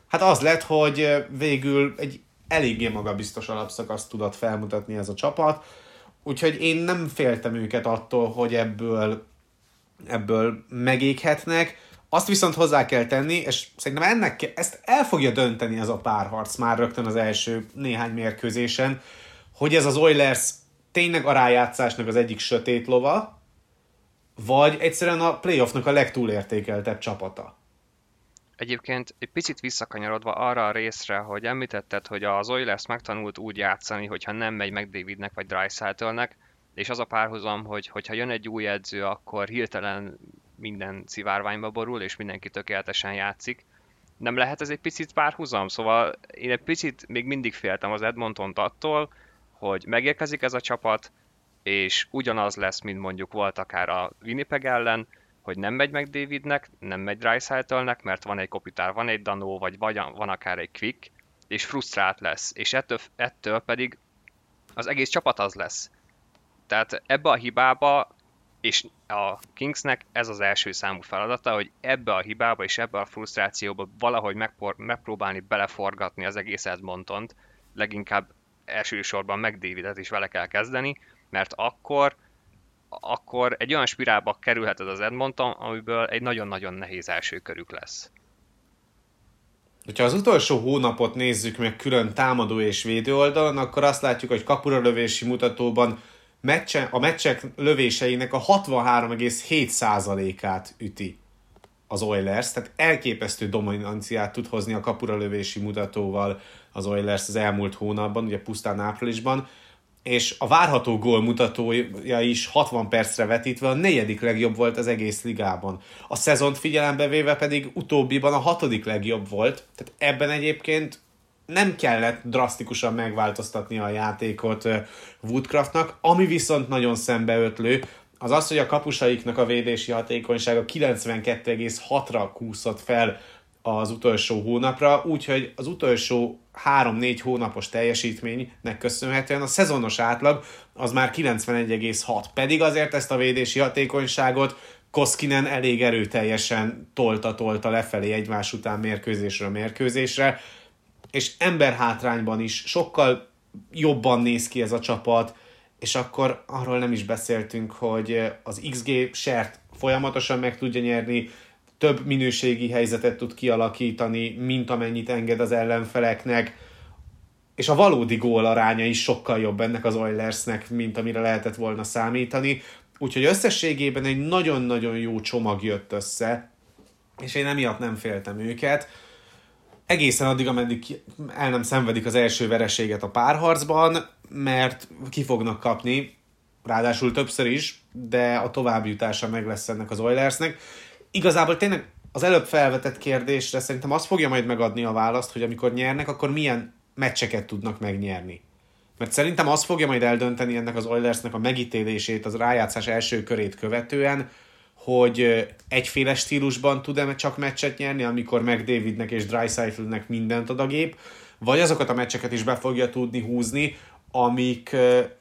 Hát az lett, hogy végül egy eléggé magabiztos alapszakaszt tudott felmutatni ez a csapat, Úgyhogy én nem féltem őket attól, hogy ebből, ebből megéghetnek. Azt viszont hozzá kell tenni, és szerintem ennek, ezt el fogja dönteni ez a párharc már rögtön az első néhány mérkőzésen, hogy ez az Oilers tényleg a rájátszásnak az egyik sötét lova, vagy egyszerűen a playoffnak a legtúlértékeltebb csapata. Egyébként egy picit visszakanyarodva arra a részre, hogy említetted, hogy az Oilers megtanult úgy játszani, hogyha nem megy meg Davidnek vagy Dreisaitelnek, és az a párhuzam, hogy hogyha jön egy új edző, akkor hirtelen minden szivárványba borul, és mindenki tökéletesen játszik. Nem lehet ez egy picit párhuzam? Szóval én egy picit még mindig féltem az edmonton attól, hogy megérkezik ez a csapat, és ugyanaz lesz, mint mondjuk volt akár a Winnipeg ellen, hogy nem megy meg Davidnek, nem megy Dreisaitelnek, mert van egy kopitár, van egy Danó, vagy van akár egy Quick, és frusztrált lesz. És ettől, ettől pedig az egész csapat az lesz. Tehát ebbe a hibába, és a Kingsnek ez az első számú feladata, hogy ebbe a hibába és ebbe a frusztrációba valahogy megpor, megpróbálni beleforgatni az egész Edmontont, leginkább elsősorban meg Davidet is vele kell kezdeni, mert akkor akkor egy olyan spirálba kerülheted az Edmonton, amiből egy nagyon-nagyon nehéz első körük lesz. Ha az utolsó hónapot nézzük meg külön támadó és védő oldalon, akkor azt látjuk, hogy kapura lövési mutatóban meccse, a meccsek lövéseinek a 63,7%-át üti az Oilers, tehát elképesztő dominanciát tud hozni a kapura lövési mutatóval az Oilers az elmúlt hónapban, ugye pusztán áprilisban, és a várható gól mutatója is 60 percre vetítve a negyedik legjobb volt az egész ligában. A szezont figyelembe véve pedig utóbbiban a hatodik legjobb volt, tehát ebben egyébként nem kellett drasztikusan megváltoztatni a játékot Woodcraftnak, ami viszont nagyon szembeötlő, az az, hogy a kapusaiknak a védési hatékonysága 92,6-ra kúszott fel az utolsó hónapra, úgyhogy az utolsó 3-4 hónapos teljesítménynek köszönhetően a szezonos átlag az már 91,6. Pedig azért ezt a védési hatékonyságot Koskinen elég erőteljesen tolta-tolta lefelé egymás után mérkőzésről mérkőzésre, és emberhátrányban is sokkal jobban néz ki ez a csapat, és akkor arról nem is beszéltünk, hogy az XG sert folyamatosan meg tudja nyerni, több minőségi helyzetet tud kialakítani, mint amennyit enged az ellenfeleknek, és a valódi gól aránya is sokkal jobb ennek az Oilersnek, mint amire lehetett volna számítani. Úgyhogy összességében egy nagyon-nagyon jó csomag jött össze, és én emiatt nem féltem őket. Egészen addig, ameddig el nem szenvedik az első vereséget a párharcban, mert ki fognak kapni, ráadásul többször is, de a továbbjutása meg lesz ennek az Oilersnek. Igazából tényleg az előbb felvetett kérdésre szerintem azt fogja majd megadni a választ, hogy amikor nyernek, akkor milyen meccseket tudnak megnyerni. Mert szerintem az fogja majd eldönteni ennek az Oilersnek a megítélését az rájátszás első körét követően, hogy egyféle stílusban tud-e csak meccset nyerni, amikor meg Davidnek és Dreisaitl-nek mindent ad a gép, vagy azokat a meccseket is be fogja tudni húzni, amik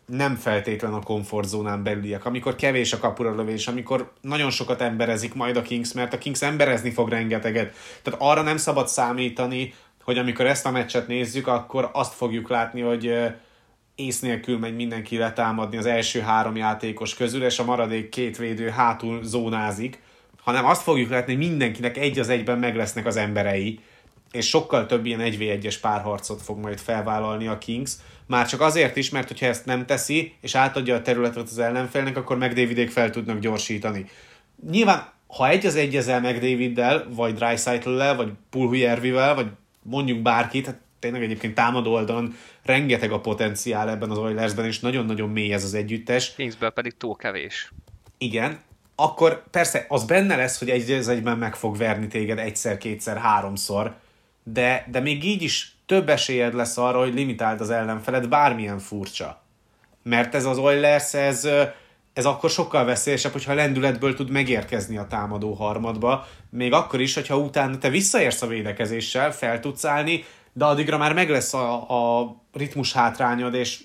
nem feltétlen a komfortzónán belüliek, amikor kevés a kapura lövés, amikor nagyon sokat emberezik majd a Kings, mert a Kings emberezni fog rengeteget. Tehát arra nem szabad számítani, hogy amikor ezt a meccset nézzük, akkor azt fogjuk látni, hogy ész nélkül megy mindenki letámadni az első három játékos közül, és a maradék két védő hátul zónázik, hanem azt fogjuk látni, hogy mindenkinek egy az egyben meg lesznek az emberei, és sokkal több ilyen 1v1-es párharcot fog majd felvállalni a Kings, már csak azért is, mert hogyha ezt nem teszi, és átadja a területet az ellenfélnek, akkor McDavidék fel tudnak gyorsítani. Nyilván, ha egy az egyezel McDaviddel, vagy Dreisaitl-lel, vagy Pulhujervivel, vagy mondjuk bárkit, hát tényleg egyébként támadó oldalon rengeteg a potenciál ebben az Oilersben, és nagyon-nagyon mély ez az együttes. Kingsből pedig túl kevés. Igen, akkor persze az benne lesz, hogy egy az egyben meg fog verni téged egyszer, kétszer, háromszor, de, de még így is több esélyed lesz arra, hogy limitáld az ellenfeled, bármilyen furcsa. Mert ez az Oilers, ez, ez akkor sokkal veszélyesebb, hogyha lendületből tud megérkezni a támadó harmadba, még akkor is, hogyha utána te visszaérsz a védekezéssel, fel tudsz állni, de addigra már meg lesz a, a ritmus hátrányod, és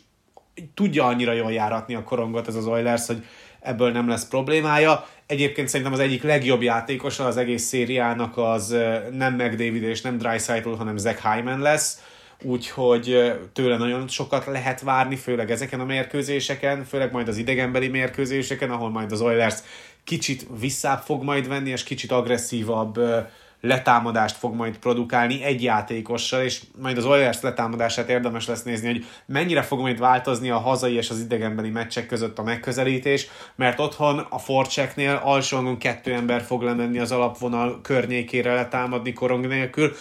tudja annyira jól járatni a korongot ez az Oilers, hogy ebből nem lesz problémája. Egyébként szerintem az egyik legjobb játékosa az egész szériának az nem McDavid és nem Dreisaitl, hanem Zach Hyman lesz, úgyhogy tőle nagyon sokat lehet várni, főleg ezeken a mérkőzéseken, főleg majd az idegenbeli mérkőzéseken, ahol majd az Oilers kicsit visszább fog majd venni, és kicsit agresszívabb letámadást fog majd produkálni egy játékossal, és majd az Oilers letámadását érdemes lesz nézni, hogy mennyire fog majd változni a hazai és az idegenbeli meccsek között a megközelítés, mert otthon a forcseknél alsóangon kettő ember fog lemenni az alapvonal környékére letámadni korong nélkül,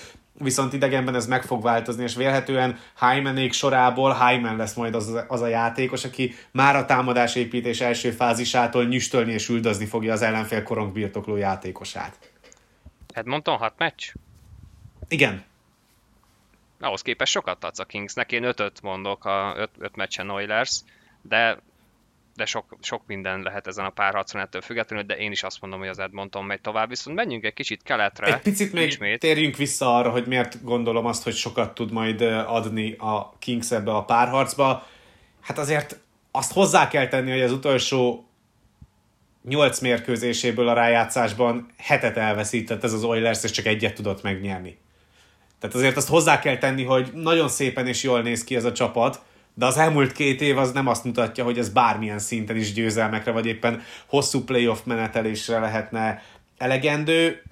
viszont idegenben ez meg fog változni, és vélhetően Hymanék sorából Hyman lesz majd az, az a játékos, aki már a támadásépítés első fázisától nyüstölni és üldözni fogja az ellenfél korong birtokló játékosát. Edmonton hat meccs? Igen. Ahhoz képest sokat adsz a Kingsnek, én ötöt mondok a öt, öt meccsen Oilers, de de sok, sok minden lehet ezen a párharcon ettől függetlenül, de én is azt mondom, hogy az Edmonton megy tovább, viszont menjünk egy kicsit keletre. Egy picit még ismét. térjünk vissza arra, hogy miért gondolom azt, hogy sokat tud majd adni a Kings ebbe a párharcba. Hát azért azt hozzá kell tenni, hogy az utolsó nyolc mérkőzéséből a rájátszásban hetet elveszített ez az Oilers, és csak egyet tudott megnyerni. Tehát azért azt hozzá kell tenni, hogy nagyon szépen és jól néz ki ez a csapat, de az elmúlt két év az nem azt mutatja, hogy ez bármilyen szinten is győzelmekre, vagy éppen hosszú playoff menetelésre lehetne elegendő.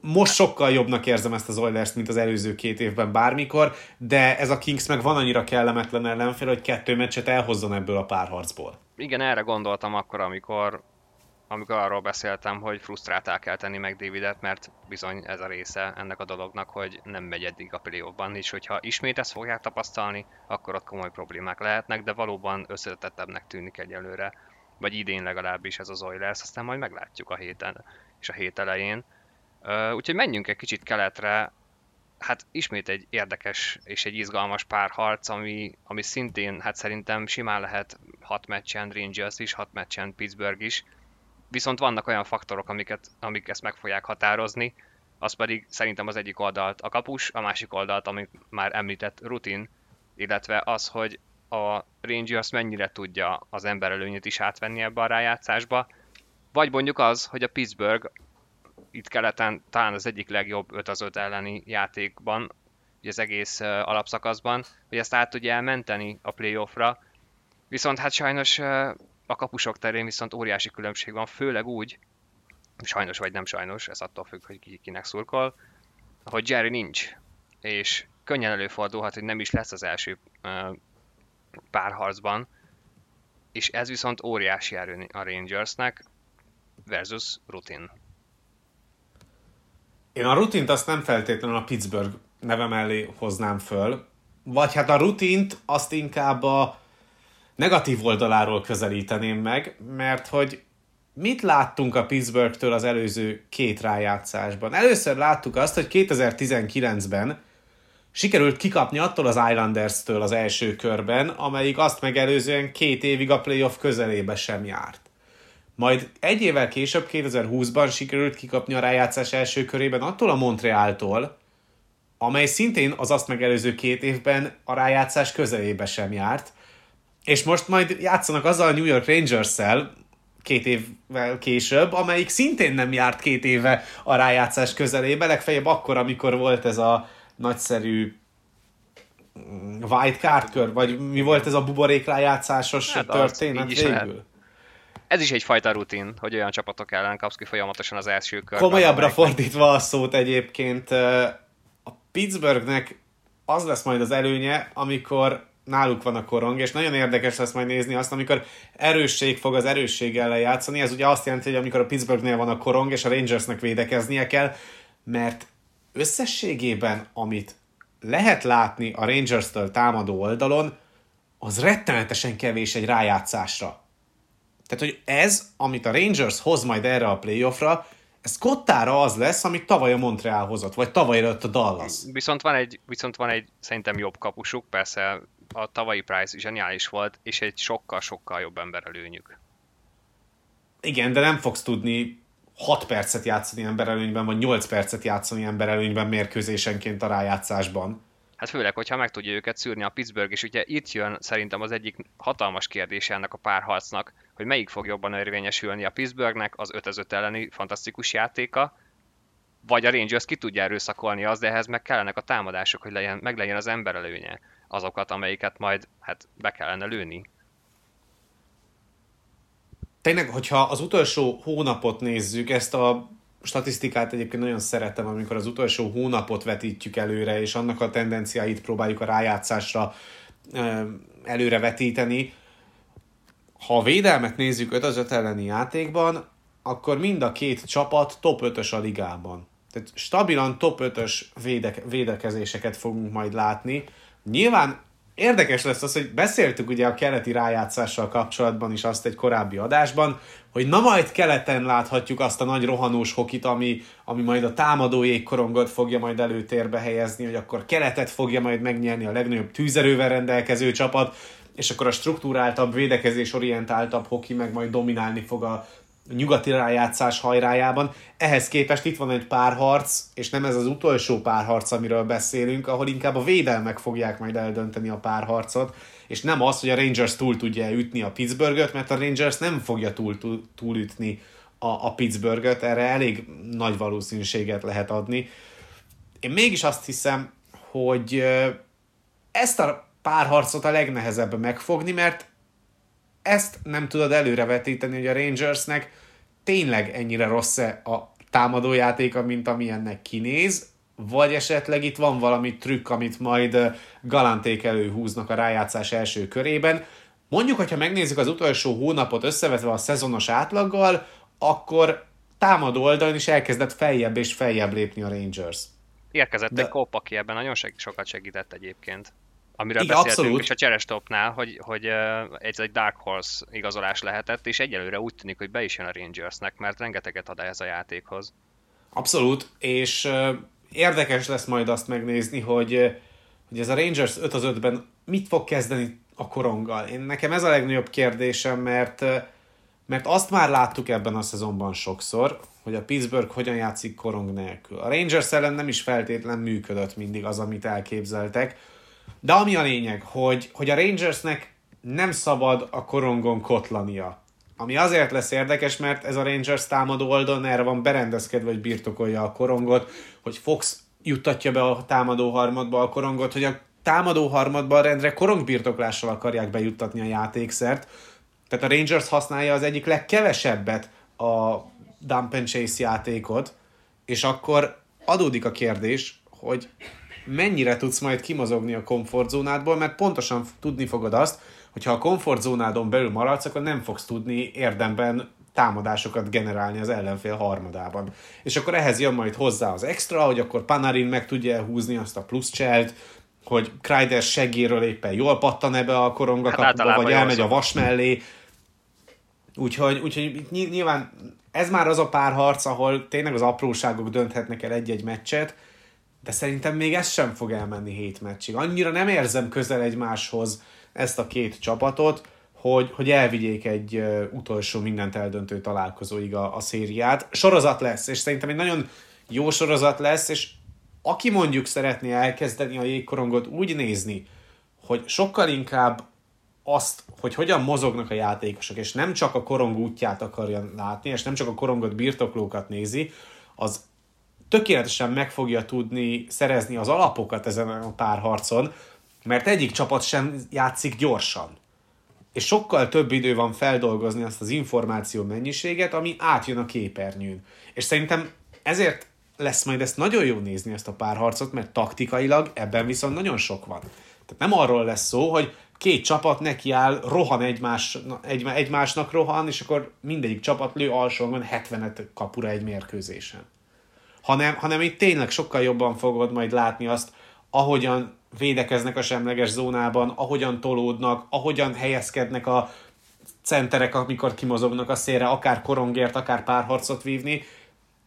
most sokkal jobbnak érzem ezt az Oilers, mint az előző két évben bármikor, de ez a Kings meg van annyira kellemetlen ellenfél, hogy kettő meccset elhozzon ebből a párharcból. Igen, erre gondoltam akkor, amikor, amikor arról beszéltem, hogy frusztráltál kell tenni meg Davidet, mert bizony ez a része ennek a dolognak, hogy nem megy eddig a playoffban, és hogyha ismét ezt fogják tapasztalni, akkor ott komoly problémák lehetnek, de valóban összetettebbnek tűnik egyelőre, vagy idén legalábbis ez az Oilers, aztán majd meglátjuk a héten és a hét elején. Úgyhogy menjünk egy kicsit keletre, hát ismét egy érdekes és egy izgalmas párharc, ami, ami szintén hát szerintem simán lehet hat meccsen Rangers is, hat meccsen Pittsburgh is, viszont vannak olyan faktorok, amiket, amik ezt meg fogják határozni, az pedig szerintem az egyik oldalt a kapus, a másik oldalt, amit már említett rutin, illetve az, hogy a Rangers mennyire tudja az emberelőnyét is átvenni ebbe a rájátszásba, vagy mondjuk az, hogy a Pittsburgh itt keleten talán az egyik legjobb 5 az 5 elleni játékban, ugye az egész alapszakaszban, hogy ezt át tudja elmenteni a playoffra. Viszont hát sajnos a kapusok terén viszont óriási különbség van, főleg úgy, sajnos vagy nem sajnos, ez attól függ, hogy ki, kinek szurkol, hogy Jerry nincs, és könnyen előfordulhat, hogy nem is lesz az első párharcban, és ez viszont óriási erő a Rangersnek versus rutin. Én a rutint azt nem feltétlenül a Pittsburgh neve mellé hoznám föl, vagy hát a rutint azt inkább a negatív oldaláról közelíteném meg, mert hogy mit láttunk a Pittsburgh-től az előző két rájátszásban? Először láttuk azt, hogy 2019-ben sikerült kikapni attól az Islanders-től az első körben, amelyik azt megelőzően két évig a playoff közelébe sem járt. Majd egy évvel később, 2020-ban sikerült kikapni a rájátszás első körében attól a Montrealtól, amely szintén az azt megelőző két évben a rájátszás közelébe sem járt, és most majd játszanak azzal a New York Rangers-szel, két évvel később, amelyik szintén nem járt két éve a rájátszás közelébe, legfeljebb akkor, amikor volt ez a nagyszerű mm, white card kör, vagy mi volt ez a buborék rájátszásos hát történet végül? Lehet. Ez is egyfajta rutin, hogy olyan csapatok ellen kapsz ki folyamatosan az első körben. Komolyabbra fordítva a szót egyébként, a Pittsburghnek az lesz majd az előnye, amikor náluk van a korong, és nagyon érdekes lesz majd nézni azt, amikor erősség fog az erősség ellen játszani. Ez ugye azt jelenti, hogy amikor a Pittsburghnél van a korong, és a Rangersnek védekeznie kell, mert összességében, amit lehet látni a Rangers-től támadó oldalon, az rettenetesen kevés egy rájátszásra. Tehát, hogy ez, amit a Rangers hoz majd erre a playoffra, ez kottára az lesz, amit tavaly a Montreal hozott, vagy tavaly előtt a Dallas. Viszont van egy, viszont van egy szerintem jobb kapusuk, persze a tavalyi Price zseniális volt, és egy sokkal-sokkal jobb ember előnyük. Igen, de nem fogsz tudni 6 percet játszani emberelőnyben, vagy 8 percet játszani emberelőnyben mérkőzésenként a rájátszásban. Hát főleg, hogyha meg tudja őket szűrni a Pittsburgh, és ugye itt jön szerintem az egyik hatalmas kérdése ennek a párharcnak, hogy melyik fog jobban érvényesülni a Pittsburghnek, az 5 5 elleni fantasztikus játéka, vagy a Rangers ki tudja erőszakolni az, de ehhez meg kellenek a támadások, hogy legyen, meg legyen az ember előnye azokat, amelyiket majd hát be kellene lőni. Tényleg, hogyha az utolsó hónapot nézzük, ezt a statisztikát egyébként nagyon szeretem, amikor az utolsó hónapot vetítjük előre, és annak a tendenciáit próbáljuk a rájátszásra előre vetíteni. Ha a védelmet nézzük 5 az 5 elleni játékban, akkor mind a két csapat top 5-ös a ligában. Tehát stabilan top 5-ös védek, védekezéseket fogunk majd látni. Nyilván érdekes lesz az, hogy beszéltük ugye a keleti rájátszással kapcsolatban is azt egy korábbi adásban, hogy na majd keleten láthatjuk azt a nagy rohanós hokit, ami, ami majd a támadó jégkorongot fogja majd előtérbe helyezni, hogy akkor keletet fogja majd megnyerni a legnagyobb tűzerővel rendelkező csapat, és akkor a struktúráltabb, védekezés orientáltabb hoki meg majd dominálni fog a nyugati rájátszás hajrájában. Ehhez képest itt van egy párharc, és nem ez az utolsó párharc, amiről beszélünk, ahol inkább a védelmek fogják majd eldönteni a párharcot, és nem az, hogy a Rangers túl tudja ütni a Pittsburghet, mert a Rangers nem fogja túl, túl, túl ütni a, a Pittsburghet, erre elég nagy valószínűséget lehet adni. Én mégis azt hiszem, hogy ezt a párharcot a legnehezebb megfogni, mert ezt nem tudod előrevetíteni, hogy a Rangersnek tényleg ennyire rossz-e a támadójátéka, mint amilyennek kinéz, vagy esetleg itt van valami trükk, amit majd galanték előhúznak a rájátszás első körében. Mondjuk, hogyha megnézzük az utolsó hónapot összevetve a szezonos átlaggal, akkor támadó oldalon is elkezdett feljebb és feljebb lépni a Rangers. Érkezett De... egy kóp, aki ebben nagyon sokat segített egyébként. Amiről Igen, beszéltünk abszolút. is a Cserestopnál, hogy, hogy ez egy Dark Horse igazolás lehetett, és egyelőre úgy tűnik, hogy be is jön a Rangersnek, mert rengeteget ad ez a játékhoz. Abszolút, és uh, érdekes lesz majd azt megnézni, hogy, hogy ez a Rangers 5 az 5-ben mit fog kezdeni a koronggal. Én nekem ez a legnagyobb kérdésem, mert mert azt már láttuk ebben a szezonban sokszor, hogy a Pittsburgh hogyan játszik korong nélkül. A Rangers ellen nem is feltétlen működött mindig az, amit elképzeltek, de ami a lényeg, hogy, hogy a Rangersnek nem szabad a korongon kotlania. Ami azért lesz érdekes, mert ez a Rangers támadó oldalon erre van berendezkedve, hogy birtokolja a korongot, hogy Fox juttatja be a támadó harmadba a korongot, hogy a támadó harmadba rendre korongbirtoklással akarják bejuttatni a játékszert. Tehát a Rangers használja az egyik legkevesebbet a dump and chase játékot, és akkor adódik a kérdés, hogy mennyire tudsz majd kimozogni a komfortzónádból, mert pontosan tudni fogod azt, hogyha a komfortzónádon belül maradsz, akkor nem fogsz tudni érdemben támadásokat generálni az ellenfél harmadában. És akkor ehhez jön majd hozzá az extra, hogy akkor Panarin meg tudja húzni azt a plusz cselt, hogy Kreider segéről éppen jól pattan ebbe a koronga hát kapuba, vagy elmegy a vas mellé. Úgyhogy, úgyhogy nyilván ez már az a pár harc, ahol tényleg az apróságok dönthetnek el egy-egy meccset, de szerintem még ez sem fog elmenni hét meccsig. Annyira nem érzem közel egymáshoz ezt a két csapatot, hogy, hogy elvigyék egy utolsó mindent eldöntő találkozóig a, a szériát. Sorozat lesz, és szerintem egy nagyon jó sorozat lesz, és aki mondjuk szeretné elkezdeni a jégkorongot úgy nézni, hogy sokkal inkább azt, hogy hogyan mozognak a játékosok, és nem csak a korong útját akarja látni, és nem csak a korongot birtoklókat nézi, az tökéletesen meg fogja tudni szerezni az alapokat ezen a párharcon, mert egyik csapat sem játszik gyorsan. És sokkal több idő van feldolgozni azt az információ mennyiséget, ami átjön a képernyőn. És szerintem ezért lesz majd ezt nagyon jó nézni ezt a párharcot, mert taktikailag ebben viszont nagyon sok van. Tehát nem arról lesz szó, hogy két csapat neki áll, rohan egymás, egy, egymásnak rohan, és akkor mindegyik csapat lő alsóngon 70-et kapura egy mérkőzésen hanem, hanem itt tényleg sokkal jobban fogod majd látni azt, ahogyan védekeznek a semleges zónában, ahogyan tolódnak, ahogyan helyezkednek a centerek, amikor kimozognak a szélre, akár korongért, akár párharcot vívni.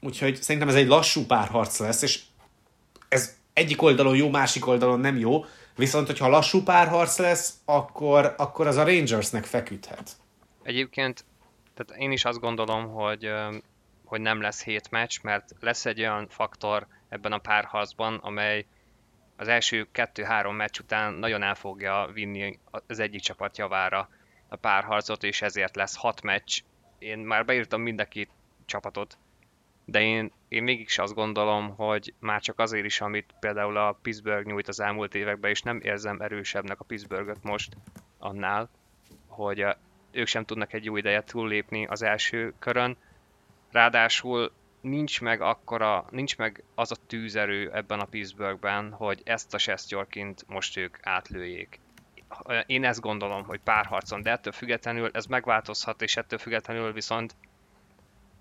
Úgyhogy szerintem ez egy lassú párharc lesz, és ez egyik oldalon jó, másik oldalon nem jó, viszont hogyha lassú párharc lesz, akkor, akkor az a Rangersnek feküdhet. Egyébként tehát én is azt gondolom, hogy hogy nem lesz hét meccs, mert lesz egy olyan faktor ebben a párharcban, amely az első kettő-három meccs után nagyon el fogja vinni az egyik csapat javára a párharcot, és ezért lesz hat meccs. Én már beírtam mind a két csapatot, de én, én mégis azt gondolom, hogy már csak azért is, amit például a Pittsburgh nyújt az elmúlt években, és nem érzem erősebbnek a Pittsburghet most annál, hogy ők sem tudnak egy jó ideje túllépni az első körön, Ráadásul nincs meg akkora, nincs meg az a tűzerő ebben a Pittsburghben, hogy ezt a Sestjorkint most ők átlőjék. Én ezt gondolom, hogy párharcon, de ettől függetlenül ez megváltozhat, és ettől függetlenül viszont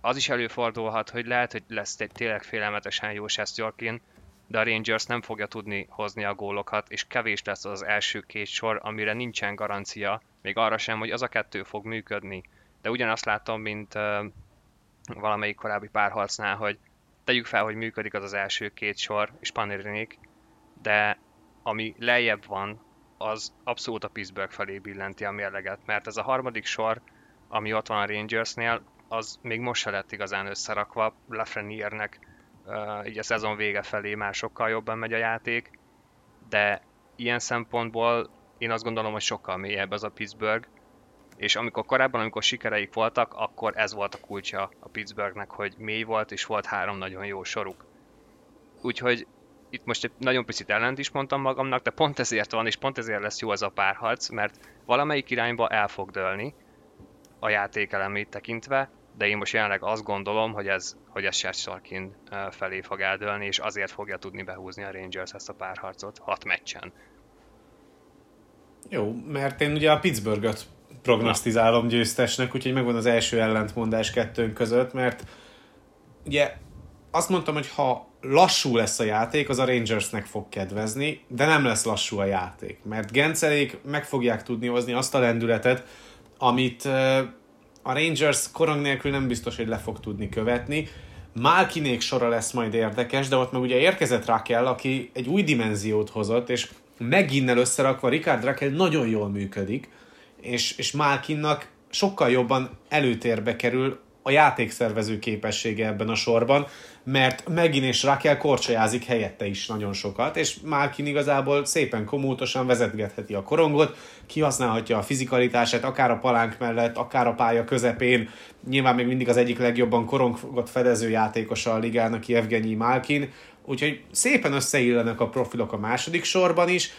az is előfordulhat, hogy lehet, hogy lesz egy tényleg félelmetesen jó Sestjorkin, de a Rangers nem fogja tudni hozni a gólokat, és kevés lesz az első két sor, amire nincsen garancia, még arra sem, hogy az a kettő fog működni. De ugyanazt látom, mint valamelyik korábbi párharcnál, hogy tegyük fel, hogy működik az az első két sor, és Panerinik, de ami lejjebb van, az abszolút a Pittsburgh felé billenti a mérleget, mert ez a harmadik sor, ami ott van a Rangersnél, az még most se lett igazán összerakva, Lafreniernek uh, így a szezon vége felé már sokkal jobban megy a játék, de ilyen szempontból én azt gondolom, hogy sokkal mélyebb az a Pittsburgh, és amikor korábban, amikor sikereik voltak, akkor ez volt a kulcsa a Pittsburghnek, hogy mély volt, és volt három nagyon jó soruk. Úgyhogy itt most egy nagyon picit ellent is mondtam magamnak, de pont ezért van, és pont ezért lesz jó az a párharc, mert valamelyik irányba el fog dőlni, a játék elemét tekintve, de én most jelenleg azt gondolom, hogy ez, hogy ez Sarkin felé fog eldőlni, és azért fogja tudni behúzni a Rangers ezt a párharcot hat meccsen. Jó, mert én ugye a Pittsburghet prognosztizálom győztesnek, úgyhogy megvan az első ellentmondás kettőnk között, mert ugye azt mondtam, hogy ha lassú lesz a játék, az a Rangersnek fog kedvezni, de nem lesz lassú a játék, mert Gencelék meg fogják tudni hozni azt a lendületet, amit a Rangers korong nélkül nem biztos, hogy le fog tudni követni. Malkinék sora lesz majd érdekes, de ott meg ugye érkezett Rakel, aki egy új dimenziót hozott, és meginnel összerakva Ricard Rakel nagyon jól működik, és, és Malkinnak sokkal jobban előtérbe kerül a játékszervező képessége ebben a sorban, mert megint és Rakel korcsolyázik helyette is nagyon sokat, és Márkin igazából szépen komótosan vezetgetheti a korongot, kihasználhatja a fizikalitását, akár a palánk mellett, akár a pálya közepén. Nyilván még mindig az egyik legjobban korongot fedező játékosa a ligának, Evgenyi Málkin, úgyhogy szépen összeillenek a profilok a második sorban is,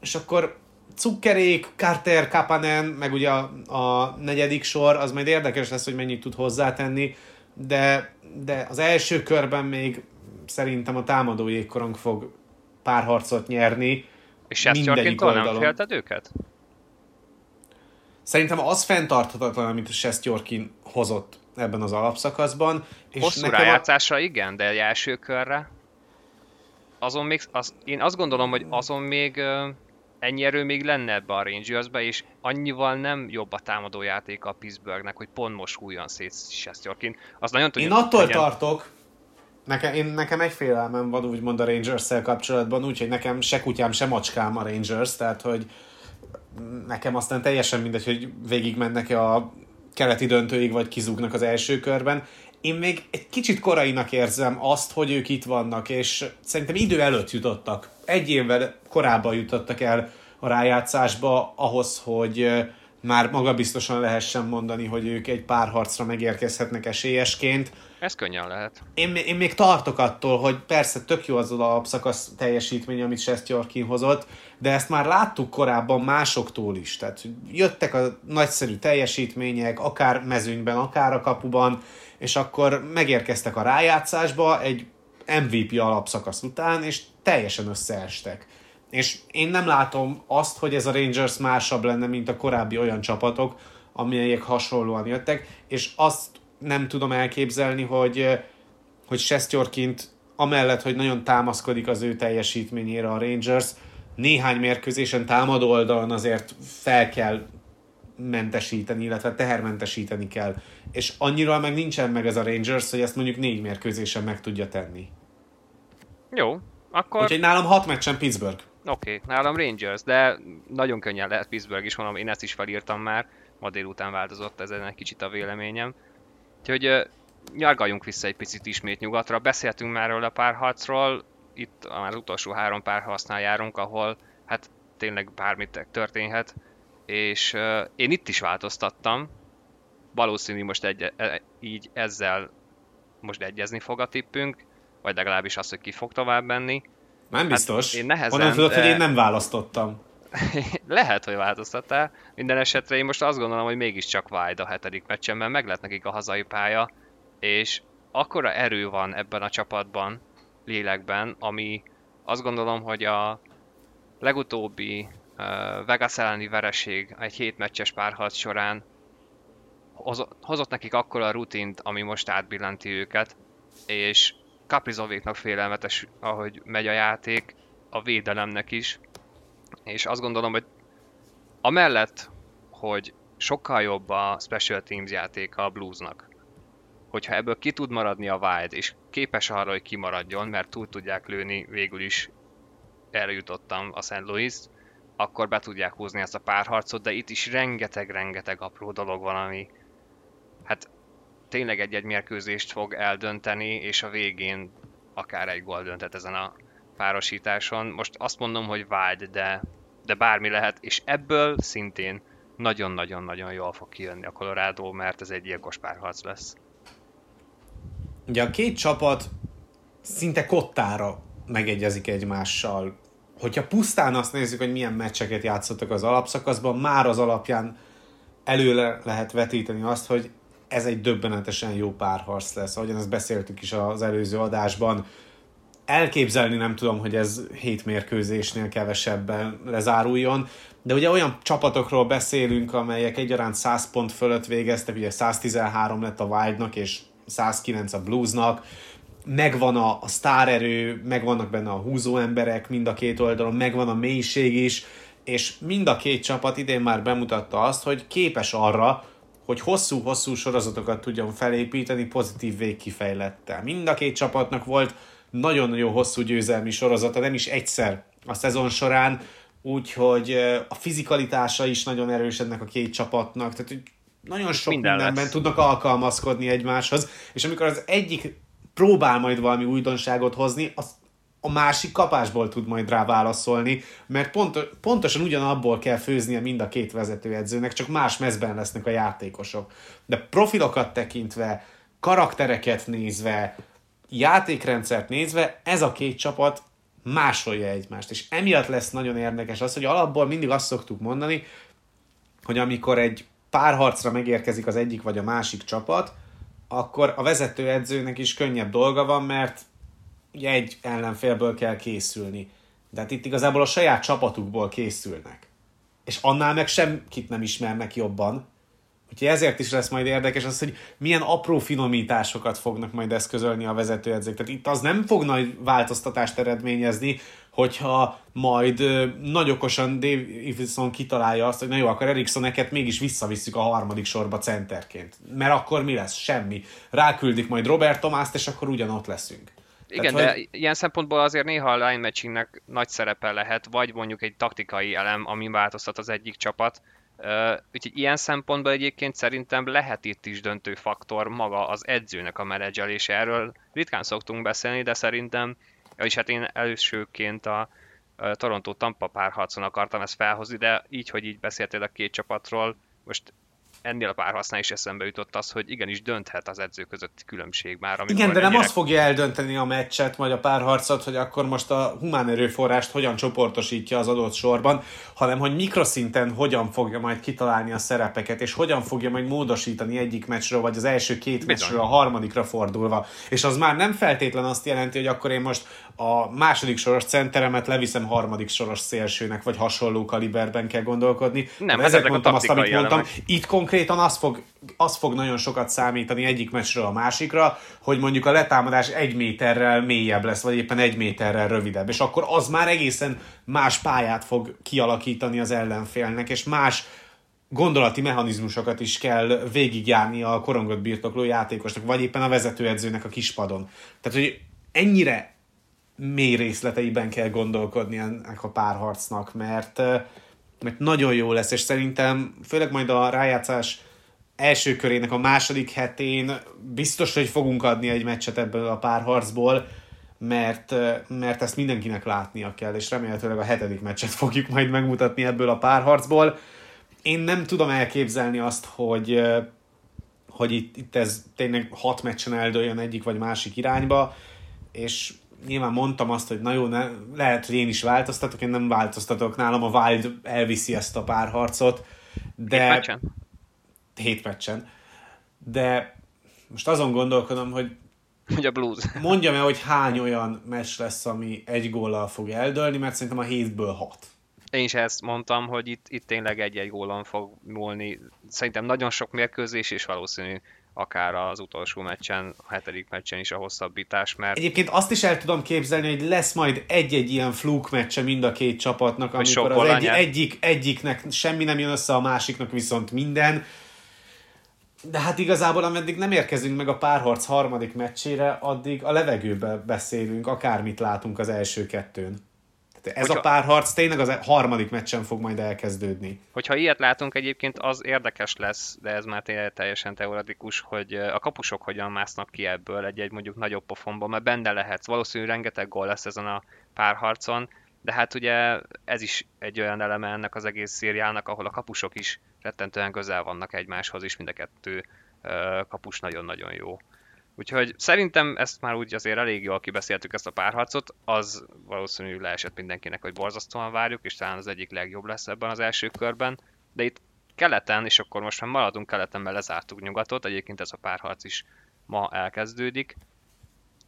és akkor Cukkerék, Carter, Kapanen, meg ugye a, a negyedik sor, az majd érdekes lesz, hogy mennyit tud hozzátenni, de, de az első körben még szerintem a támadó jégkorong fog pár harcot nyerni. És Sestjorkintól nem félted őket? Szerintem az fenntarthatatlan, amit Sestjorkin hozott ebben az alapszakaszban. És Hosszú rájátszásra a... igen, de első körre azon még, az, én azt gondolom, hogy azon még ennyi erő még lenne ebbe a Rangersbe, és annyival nem jobb a támadó játék a Pittsburghnek, hogy pont most hújjan szét Sestjorkin. Az nagyon tudja, Én attól legyen... tartok, nekem, én, nekem egy félelmem van úgymond a rangers kapcsolatban, úgyhogy nekem se kutyám, se macskám a Rangers, tehát hogy nekem aztán teljesen mindegy, hogy végig mennek-e a keleti döntőig, vagy kizúgnak az első körben. Én még egy kicsit korainak érzem azt, hogy ők itt vannak, és szerintem idő előtt jutottak egy évvel korábban jutottak el a rájátszásba ahhoz, hogy már magabiztosan lehessen mondani, hogy ők egy pár harcra megérkezhetnek esélyesként. Ez könnyen lehet. Én, én még tartok attól, hogy persze tök jó az a szakasz teljesítmény, amit Sestjorkin hozott, de ezt már láttuk korábban másoktól is. Tehát jöttek a nagyszerű teljesítmények, akár mezőnyben, akár a kapuban, és akkor megérkeztek a rájátszásba egy MVP alapszakasz után, és teljesen összeestek. És én nem látom azt, hogy ez a Rangers másabb lenne, mint a korábbi olyan csapatok, amelyek hasonlóan jöttek, és azt nem tudom elképzelni, hogy, hogy Sestjorkint amellett, hogy nagyon támaszkodik az ő teljesítményére a Rangers, néhány mérkőzésen támadó oldalon azért fel kell mentesíteni, illetve tehermentesíteni kell. És annyira meg nincsen meg ez a Rangers, hogy ezt mondjuk négy mérkőzésen meg tudja tenni. Jó, akkor... Úgyhogy nálam hat meccsen Pittsburgh. Oké, okay, nálam Rangers, de nagyon könnyen lehet Pittsburgh is, mondom, én ezt is felírtam már, ma délután változott ezen egy kicsit a véleményem. Úgyhogy nyargaljunk vissza egy picit ismét nyugatra, beszéltünk már erről a párharcról, itt már az utolsó három párharcnál járunk, ahol hát tényleg bármit történhet, és uh, én itt is változtattam, valószínű most egy, e, így ezzel most egyezni fog a tippünk, vagy legalábbis az, hogy ki fog tovább menni. Nem hát biztos. Hát én nehezen, Honnan tudod, de... hogy én nem választottam? (laughs) Lehet, hogy változtattál. Minden esetre én most azt gondolom, hogy mégiscsak Vájd a hetedik meccsen, mert meg lett nekik a hazai pálya, és akkora erő van ebben a csapatban, lélekben, ami azt gondolom, hogy a legutóbbi Vegas elleni vereség egy hét meccses párharc során hozott nekik akkora rutint, ami most átbillanti őket, és Kaprizovéknak félelmetes, ahogy megy a játék, a védelemnek is, és azt gondolom, hogy amellett, hogy sokkal jobb a Special Teams játéka a Bluesnak, hogyha ebből ki tud maradni a Wild, és képes arra, hogy kimaradjon, mert túl tudják lőni, végül is erre jutottam a St. Louis, akkor be tudják húzni ezt a párharcot, de itt is rengeteg-rengeteg apró dolog van, ami hát tényleg egy-egy mérkőzést fog eldönteni, és a végén akár egy gól döntet ezen a párosításon. Most azt mondom, hogy vágy, de, de bármi lehet, és ebből szintén nagyon-nagyon-nagyon jól fog kijönni a Colorado, mert ez egy gyilkos párharc lesz. Ugye a két csapat szinte kottára megegyezik egymással. Hogyha pusztán azt nézzük, hogy milyen meccseket játszottak az alapszakaszban, már az alapján előle lehet vetíteni azt, hogy ez egy döbbenetesen jó párharc lesz, ahogyan ezt beszéltük is az előző adásban. Elképzelni nem tudom, hogy ez hét mérkőzésnél kevesebben lezáruljon, de ugye olyan csapatokról beszélünk, amelyek egyaránt 100 pont fölött végeztek, ugye 113 lett a Wildnak és 109 a Bluesnak, megvan a, a sztárerő, megvannak benne a húzó emberek mind a két oldalon, megvan a mélység is, és mind a két csapat idén már bemutatta azt, hogy képes arra, hogy hosszú-hosszú sorozatokat tudjon felépíteni pozitív végkifejlettel. Mind a két csapatnak volt nagyon-nagyon hosszú győzelmi sorozata, nem is egyszer a szezon során, úgyhogy a fizikalitása is nagyon erős ennek a két csapatnak, tehát nagyon sok Minden mindenben lesz. tudnak alkalmazkodni egymáshoz, és amikor az egyik próbál majd valami újdonságot hozni, az a másik kapásból tud majd rá válaszolni, mert pont, pontosan ugyanabból kell főznie mind a két vezetőedzőnek, csak más mezben lesznek a játékosok. De profilokat tekintve, karaktereket nézve, játékrendszert nézve, ez a két csapat másolja egymást. És emiatt lesz nagyon érdekes az, hogy alapból mindig azt szoktuk mondani, hogy amikor egy párharcra megérkezik az egyik vagy a másik csapat, akkor a vezetőedzőnek is könnyebb dolga van, mert egy ellenfélből kell készülni. De hát itt igazából a saját csapatukból készülnek. És annál meg semkit nem ismernek jobban. Úgyhogy ezért is lesz majd érdekes az, hogy milyen apró finomításokat fognak majd eszközölni a vezetőedzők. Tehát itt az nem fog nagy változtatást eredményezni, hogyha majd nagy okosan Davison kitalálja azt, hogy na jó, akkor Erikssoneket mégis visszavisszük a harmadik sorba centerként. Mert akkor mi lesz? Semmi. Ráküldik majd Robert Tomászt, és akkor ugyanott leszünk. Igen, Tehát, de hogy... ilyen szempontból azért néha a line matchingnek nagy szerepe lehet, vagy mondjuk egy taktikai elem, ami változtat az egyik csapat. Uh, úgyhogy ilyen szempontból egyébként szerintem lehet itt is döntő faktor maga az edzőnek a menedzselése. Erről ritkán szoktunk beszélni, de szerintem, és hát én elsőként a, a Toronto-Tampa párharcon akartam ezt felhozni, de így, hogy így beszéltél a két csapatról, most ennél a párhasznál is eszembe jutott az, hogy igenis dönthet az edző közötti különbség már. Igen, de nem ennyire... az fogja eldönteni a meccset, vagy a párharcot, hogy akkor most a humán erőforrást hogyan csoportosítja az adott sorban, hanem hogy mikroszinten hogyan fogja majd kitalálni a szerepeket, és hogyan fogja majd módosítani egyik meccsről, vagy az első két Bizony. meccsről a harmadikra fordulva. És az már nem feltétlen azt jelenti, hogy akkor én most a második soros centeremet leviszem harmadik soros szélsőnek, vagy hasonló kaliberben kell gondolkodni. Nem, hát ezek mondtam azt, amit mondtam. Itt konkrétan az fog, az fog nagyon sokat számítani egyik meccsről a másikra, hogy mondjuk a letámadás egy méterrel mélyebb lesz, vagy éppen egy méterrel rövidebb. És akkor az már egészen más pályát fog kialakítani az ellenfélnek, és más gondolati mechanizmusokat is kell végigjárni a korongot birtokló játékosnak, vagy éppen a vezetőedzőnek a kispadon. Tehát, hogy ennyire mély részleteiben kell gondolkodni ennek a párharcnak, mert, mert nagyon jó lesz, és szerintem főleg majd a rájátszás első körének a második hetén biztos, hogy fogunk adni egy meccset ebből a párharcból, mert, mert ezt mindenkinek látnia kell, és remélhetőleg a hetedik meccset fogjuk majd megmutatni ebből a párharcból. Én nem tudom elképzelni azt, hogy, hogy itt, itt ez tényleg hat meccsen eldőljön egyik vagy másik irányba, és nyilván mondtam azt, hogy na jó, ne, lehet, hogy én is változtatok, én nem változtatok, nálam a Wild elviszi ezt a párharcot, de... Hét meccsen? Hét meccsen. De most azon gondolkodom, hogy hogy a Blues. Mondjam el, hogy hány olyan meccs lesz, ami egy góllal fog eldőlni, mert szerintem a hétből hat. Én is ezt mondtam, hogy itt, itt tényleg egy-egy gólon fog múlni. Szerintem nagyon sok mérkőzés, és valószínű akár az utolsó meccsen, a hetedik meccsen is a hosszabbítás, mert... Egyébként azt is el tudom képzelni, hogy lesz majd egy-egy ilyen fluk meccse mind a két csapatnak, amikor az egy, egyik, egyiknek semmi nem jön össze, a másiknak viszont minden. De hát igazából, ameddig nem érkezünk meg a párharc harmadik meccsére, addig a levegőbe beszélünk, akármit látunk az első kettőn. Tehát ez hogyha, a párharc tényleg az harmadik meccsen fog majd elkezdődni. Hogyha ilyet látunk egyébként, az érdekes lesz, de ez már teljesen teoretikus, hogy a kapusok hogyan másznak ki ebből egy-egy mondjuk nagyobb pofonba, mert benne lehetsz. Valószínűleg rengeteg gól lesz ezen a párharcon, de hát ugye ez is egy olyan eleme ennek az egész szériának, ahol a kapusok is rettentően közel vannak egymáshoz, és mind a kettő kapus nagyon-nagyon jó. Úgyhogy szerintem ezt már úgy azért elég jól kibeszéltük ezt a párharcot, az valószínűleg leesett mindenkinek, hogy borzasztóan várjuk, és talán az egyik legjobb lesz ebben az első körben, de itt keleten, és akkor most már maradunk keleten, mert lezártuk nyugatot, egyébként ez a párharc is ma elkezdődik.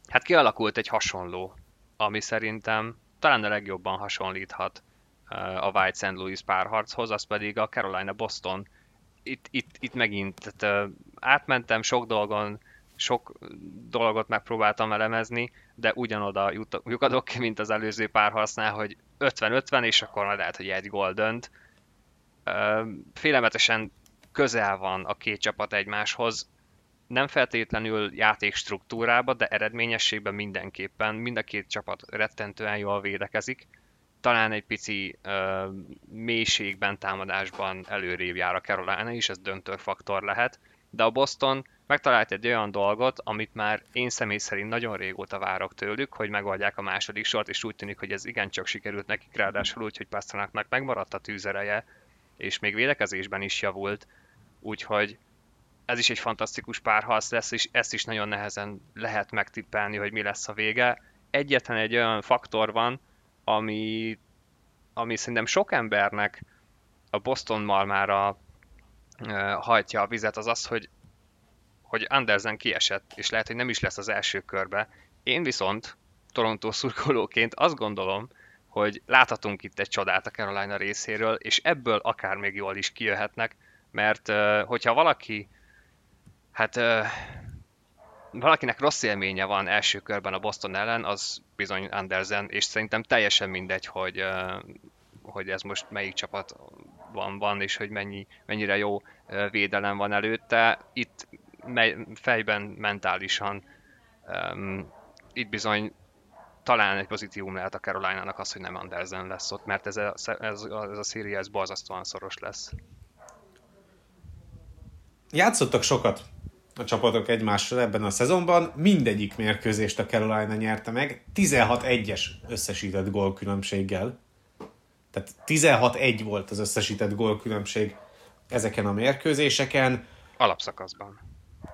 Hát kialakult egy hasonló, ami szerintem talán a legjobban hasonlíthat a White St. Louis párharchoz, az pedig a Carolina Boston. Itt, itt, itt megint tehát, átmentem sok dolgon, sok dolgot megpróbáltam elemezni, de ugyanoda lyukadok, mint az előző párharcnál, hogy 50-50, és akkor majd lehet, hogy egy gól dönt. Félelmetesen közel van a két csapat egymáshoz, nem feltétlenül játék struktúrába, de eredményességben mindenképpen mind a két csapat rettentően jól védekezik. Talán egy pici ö, mélységben, támadásban előrébb jár a Carolina is, ez döntő faktor lehet, de a Boston megtalált egy olyan dolgot, amit már én személy szerint nagyon régóta várok tőlük, hogy megoldják a második sort, és úgy tűnik, hogy ez igencsak sikerült nekik, ráadásul úgy, hogy Pasternaknak megmaradt a tűzereje, és még védekezésben is javult, úgyhogy ez is egy fantasztikus párharc lesz, és ezt is nagyon nehezen lehet megtippelni, hogy mi lesz a vége. Egyetlen egy olyan faktor van, ami, ami szerintem sok embernek a Boston malmára hajtja a vizet, az az, hogy, hogy Andersen kiesett, és lehet, hogy nem is lesz az első körbe. Én viszont Toronto szurkolóként azt gondolom, hogy láthatunk itt egy csodát a Carolina részéről, és ebből akár még jól is kijöhetnek, mert hogyha valaki Hát valakinek rossz élménye van első körben a Boston ellen, az bizony Andersen, és szerintem teljesen mindegy, hogy, hogy ez most melyik csapat van, van és hogy mennyi, mennyire jó védelem van előtte. Itt fejben, mentálisan um, itt bizony talán egy pozitívum lehet a Carolina-nak az, hogy nem Andersen lesz ott, mert ez a, ez, ez a széria ez borzasztóan szoros lesz. Játszottak sokat a csapatok egymással ebben a szezonban. Mindegyik mérkőzést a Carolina nyerte meg, 16-1-es összesített gólkülönbséggel. Tehát 16-1 volt az összesített gólkülönbség ezeken a mérkőzéseken. Alapszakaszban.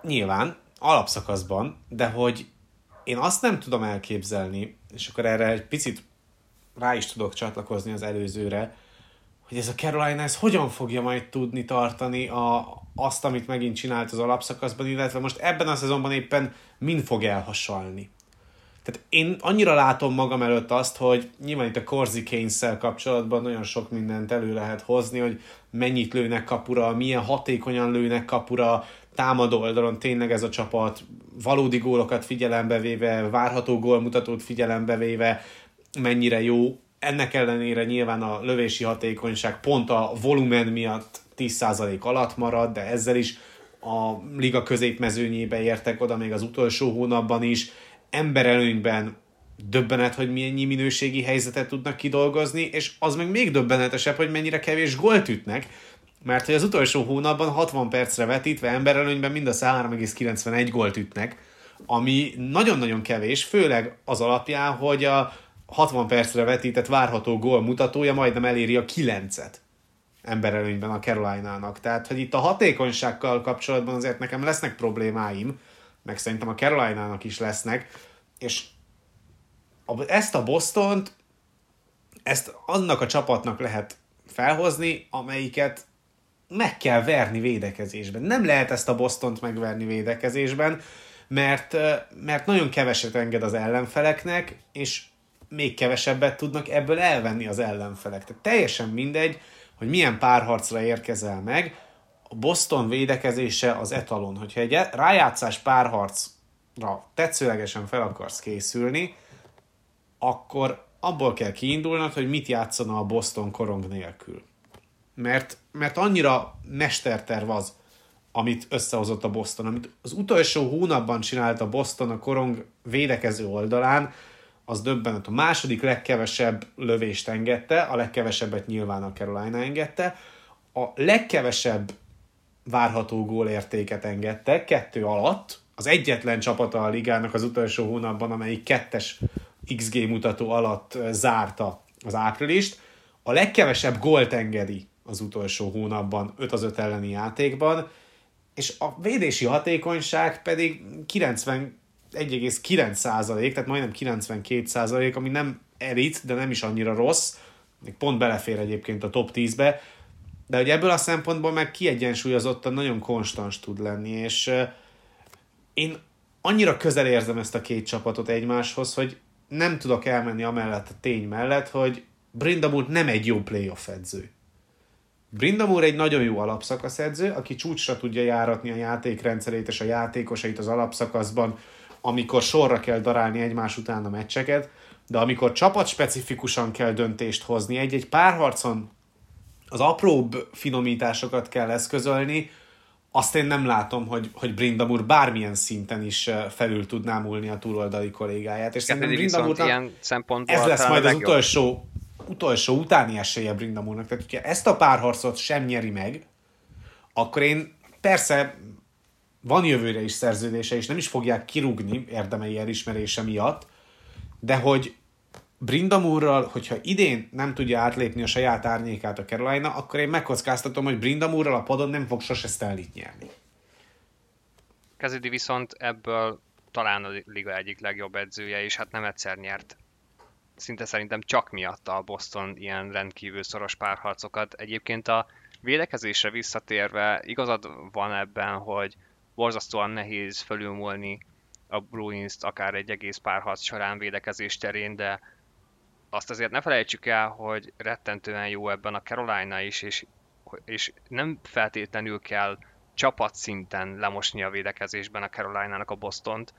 Nyilván, alapszakaszban, de hogy én azt nem tudom elképzelni, és akkor erre egy picit rá is tudok csatlakozni az előzőre, hogy ez a Carolina ez hogyan fogja majd tudni tartani a, azt, amit megint csinált az alapszakaszban, illetve most ebben a szezonban éppen mind fog elhasalni. Tehát én annyira látom magam előtt azt, hogy nyilván itt a Corsi keynes kapcsolatban nagyon sok mindent elő lehet hozni, hogy mennyit lőnek kapura, milyen hatékonyan lőnek kapura, támadó oldalon tényleg ez a csapat valódi gólokat figyelembe véve, várható gólmutatót figyelembe véve, mennyire jó. Ennek ellenére nyilván a lövési hatékonyság pont a volumen miatt 10% alatt marad, de ezzel is a liga középmezőnyébe értek oda még az utolsó hónapban is. Emberelőnyben döbbenet, hogy milyen minőségi helyzetet tudnak kidolgozni, és az meg még döbbenetesebb, hogy mennyire kevés gólt ütnek, mert hogy az utolsó hónapban 60 percre vetítve emberelőnyben mind a 3,91 gólt ütnek, ami nagyon-nagyon kevés, főleg az alapján, hogy a 60 percre vetített várható gól mutatója majdnem eléri a 9-et emberelőnyben a Carolina-nak. Tehát, hogy itt a hatékonysággal kapcsolatban azért nekem lesznek problémáim, meg szerintem a Carolina-nak is lesznek, és ezt a Bostont, ezt annak a csapatnak lehet felhozni, amelyiket meg kell verni védekezésben. Nem lehet ezt a Bostont megverni védekezésben, mert, mert nagyon keveset enged az ellenfeleknek, és még kevesebbet tudnak ebből elvenni az ellenfelek. Tehát teljesen mindegy, hogy milyen párharcra érkezel meg, a Boston védekezése az etalon. Hogyha egy rájátszás párharcra tetszőlegesen fel akarsz készülni, akkor abból kell kiindulnod, hogy mit játszana a Boston korong nélkül. Mert, mert annyira mesterterv az, amit összehozott a Boston, amit az utolsó hónapban csinált a Boston a korong védekező oldalán, az döbbenet. A második legkevesebb lövést engedte, a legkevesebbet nyilván a Carolina engedte, a legkevesebb várható gólértéket engedte, kettő alatt, az egyetlen csapata a ligának az utolsó hónapban, amelyik kettes XG mutató alatt zárta az áprilist, a legkevesebb gólt engedi az utolsó hónapban 5 az 5 elleni játékban, és a védési hatékonyság pedig 90 1,9 százalék, tehát majdnem 92 százalék, ami nem elit, de nem is annyira rossz, még pont belefér egyébként a top 10-be, de hogy ebből a szempontból meg kiegyensúlyozottan nagyon konstans tud lenni, és én annyira közel érzem ezt a két csapatot egymáshoz, hogy nem tudok elmenni amellett a tény mellett, hogy Brindamur nem egy jó playoff edző. Brindamur egy nagyon jó alapszakasz edző, aki csúcsra tudja járatni a játékrendszerét és a játékosait az alapszakaszban, amikor sorra kell darálni egymás után a meccseket, de amikor csapat specifikusan kell döntést hozni, egy-egy párharcon az apróbb finomításokat kell eszközölni, azt én nem látom, hogy, hogy Brindamur bármilyen szinten is felül tudná múlni a túloldali kollégáját. És szerintem Brindamurnak ilyen szempontból ez lesz majd az utolsó, utolsó utáni esélye Brindamurnak. Tehát, hogyha ezt a párharcot sem nyeri meg, akkor én persze van jövőre is szerződése, és nem is fogják kirúgni érdemei elismerése miatt, de hogy Brindamurral, hogyha idén nem tudja átlépni a saját árnyékát a Carolina, akkor én megkockáztatom, hogy Brindamurral a padon nem fog sose stanley nyerni. Kezidi viszont ebből talán a liga egyik legjobb edzője, és hát nem egyszer nyert. Szinte szerintem csak miatta a Boston ilyen rendkívül szoros párharcokat. Egyébként a védekezésre visszatérve igazad van ebben, hogy borzasztóan nehéz fölülmúlni a Bruins-t akár egy egész párharc során védekezés terén, de azt azért ne felejtsük el, hogy rettentően jó ebben a Carolina is, és, és nem feltétlenül kell csapatszinten lemosni a védekezésben a Carolina-nak a Bostont,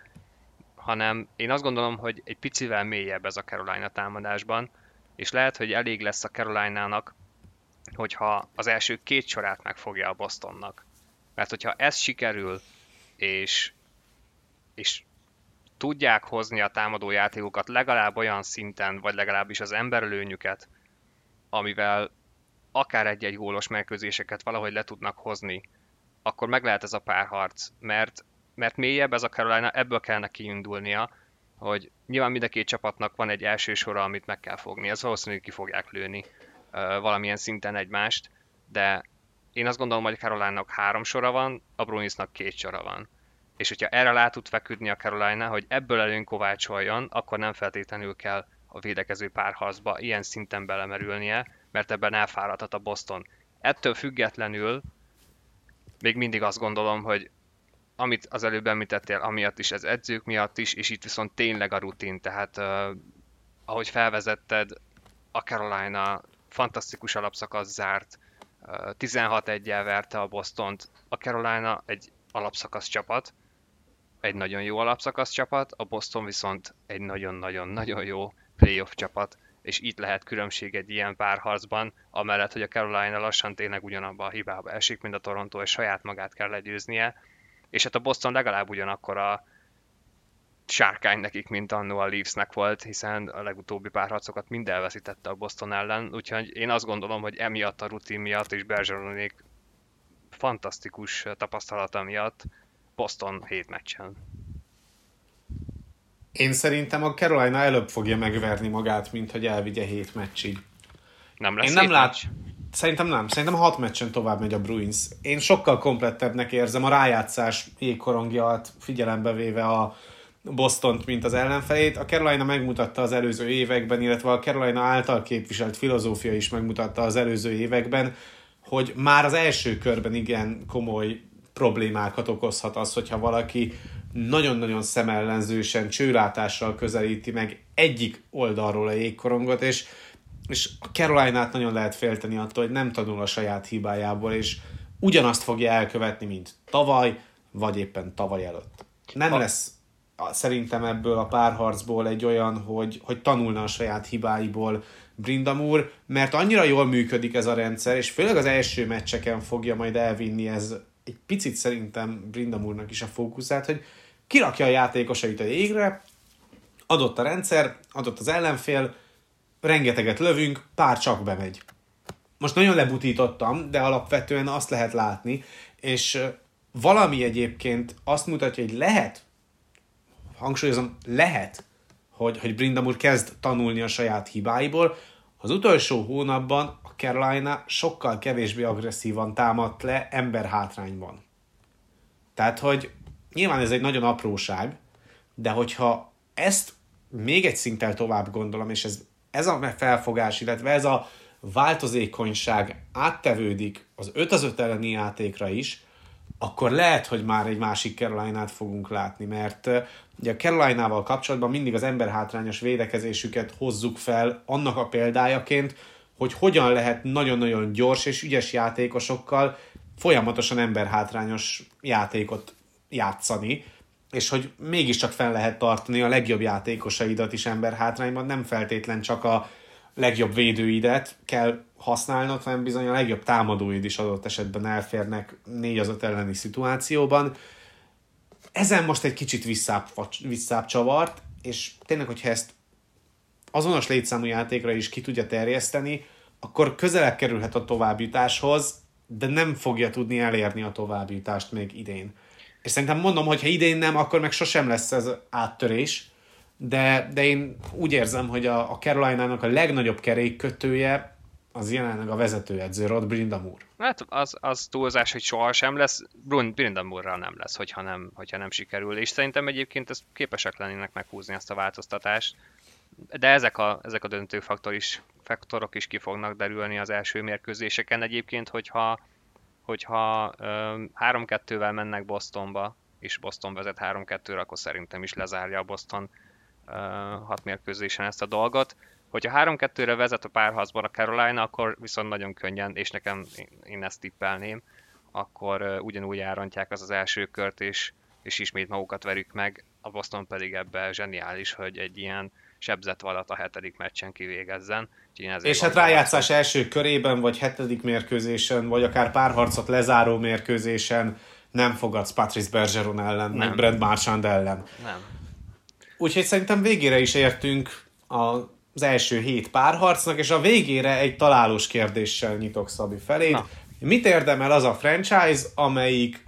hanem én azt gondolom, hogy egy picivel mélyebb ez a Carolina támadásban, és lehet, hogy elég lesz a Carolina-nak, hogyha az első két sorát megfogja a Bostonnak. Mert hogyha ez sikerül, és, és tudják hozni a támadó játékokat legalább olyan szinten, vagy legalábbis az emberlőnyüket, amivel akár egy-egy gólos megközéseket valahogy le tudnak hozni, akkor meg lehet ez a párharc, mert, mert mélyebb ez a Carolina, ebből kellene kiindulnia, hogy nyilván mind a két csapatnak van egy első sora, amit meg kell fogni, ez valószínűleg ki fogják lőni valamilyen szinten egymást, de én azt gondolom, hogy Carolina-nak három sora van, a Bruinsnak két sora van és hogyha erre lá tud feküdni a Carolina, hogy ebből előn kovácsoljon, akkor nem feltétlenül kell a védekező párharcba ilyen szinten belemerülnie, mert ebben elfáradhat a Boston. Ettől függetlenül még mindig azt gondolom, hogy amit az előbb említettél, amiatt is, ez edzők miatt is, és itt viszont tényleg a rutin, tehát uh, ahogy felvezetted, a Carolina fantasztikus alapszakasz zárt, uh, 16 1 verte a Bostont, a Carolina egy alapszakasz csapat, egy nagyon jó alapszakasz csapat, a Boston viszont egy nagyon-nagyon-nagyon jó playoff csapat, és itt lehet különbség egy ilyen párharcban, amellett, hogy a Carolina lassan tényleg ugyanabba a hibába esik, mint a Toronto, és saját magát kell legyőznie, és hát a Boston legalább ugyanakkor a sárkány nekik, mint annó a Leafsnek volt, hiszen a legutóbbi párharcokat mind elveszítette a Boston ellen, úgyhogy én azt gondolom, hogy emiatt a rutin miatt és Bergeronék fantasztikus tapasztalata miatt Boston hét meccsen. Én szerintem a Carolina előbb fogja megverni magát, mint hogy elvigye hét meccsig. Nem lesz Én nem lát... Szerintem nem. Szerintem hat meccsen tovább megy a Bruins. Én sokkal komplettebbnek érzem a rájátszás jégkorongjat figyelembe véve a Bostont, mint az ellenfelét. A Carolina megmutatta az előző években, illetve a Carolina által képviselt filozófia is megmutatta az előző években, hogy már az első körben igen komoly problémákat okozhat az, hogyha valaki nagyon-nagyon szemellenzősen, csőlátással közelíti meg egyik oldalról a jégkorongot, és, és a carolina nagyon lehet félteni attól, hogy nem tanul a saját hibájából, és ugyanazt fogja elkövetni, mint tavaly, vagy éppen tavaly előtt. Nem lesz szerintem ebből a párharcból egy olyan, hogy, hogy tanulna a saját hibáiból Brindamur, mert annyira jól működik ez a rendszer, és főleg az első meccseken fogja majd elvinni ez egy picit szerintem Brindamurnak is a fókuszát, hogy kirakja a játékosait a jégre, adott a rendszer, adott az ellenfél, rengeteget lövünk, pár csak bemegy. Most nagyon lebutítottam, de alapvetően azt lehet látni, és valami egyébként azt mutatja, hogy lehet, hangsúlyozom, lehet, hogy, hogy Brindamur kezd tanulni a saját hibáiból. Az utolsó hónapban Carolina sokkal kevésbé agresszívan támadt le ember hátrányban. Tehát, hogy nyilván ez egy nagyon apróság, de hogyha ezt még egy szinttel tovább gondolom, és ez, ez a felfogás, illetve ez a változékonyság áttevődik az 5 az 5 elleni játékra is, akkor lehet, hogy már egy másik Caroline-át fogunk látni, mert ugye a Caroline-ával kapcsolatban mindig az emberhátrányos védekezésüket hozzuk fel annak a példájaként, hogy hogyan lehet nagyon-nagyon gyors és ügyes játékosokkal folyamatosan emberhátrányos játékot játszani, és hogy mégiscsak fel lehet tartani a legjobb játékosaidat is emberhátrányban, nem feltétlen csak a legjobb védőidet kell használnod, hanem bizony a legjobb támadóid is adott esetben elférnek négy az öt elleni szituációban. Ezen most egy kicsit visszább, visszább csavart, és tényleg, hogyha ezt azonos létszámú játékra is ki tudja terjeszteni, akkor közelebb kerülhet a továbbjutáshoz, de nem fogja tudni elérni a továbbjutást még idén. És szerintem mondom, hogy ha idén nem, akkor meg sosem lesz ez áttörés, de, de én úgy érzem, hogy a, a Carolina-nak a legnagyobb kerékkötője az jelenleg a vezetőedző, Rod Brindamur. Hát az, az túlzás, hogy soha sem lesz, Brindamurral nem lesz, hogyha nem, hogyha nem sikerül, és szerintem egyébként ez képesek lennének meghúzni ezt a változtatást, de ezek a, ezek a döntő faktor is, faktorok is ki fognak derülni az első mérkőzéseken egyébként, hogyha, hogyha 3-2-vel mennek Bostonba, és Boston vezet 3-2-re, akkor szerintem is lezárja a Boston hat mérkőzésen ezt a dolgot. Hogyha 3-2-re vezet a párharcban a Carolina, akkor viszont nagyon könnyen, és nekem én ezt tippelném, akkor ugyanúgy elrontják az az első kört, és, és ismét magukat verjük meg. A Boston pedig ebbe zseniális, hogy egy ilyen sebzett valat a hetedik meccsen kivégezzen. És hát rájátszás első körében, vagy hetedik mérkőzésen, vagy akár párharcot lezáró mérkőzésen nem fogadsz Patrice Bergeron ellen, nem. meg Brad Marchand ellen. Nem. Úgyhogy szerintem végére is értünk az első hét párharcnak, és a végére egy találós kérdéssel nyitok Szabi felé. Na. Mit érdemel az a franchise, amelyik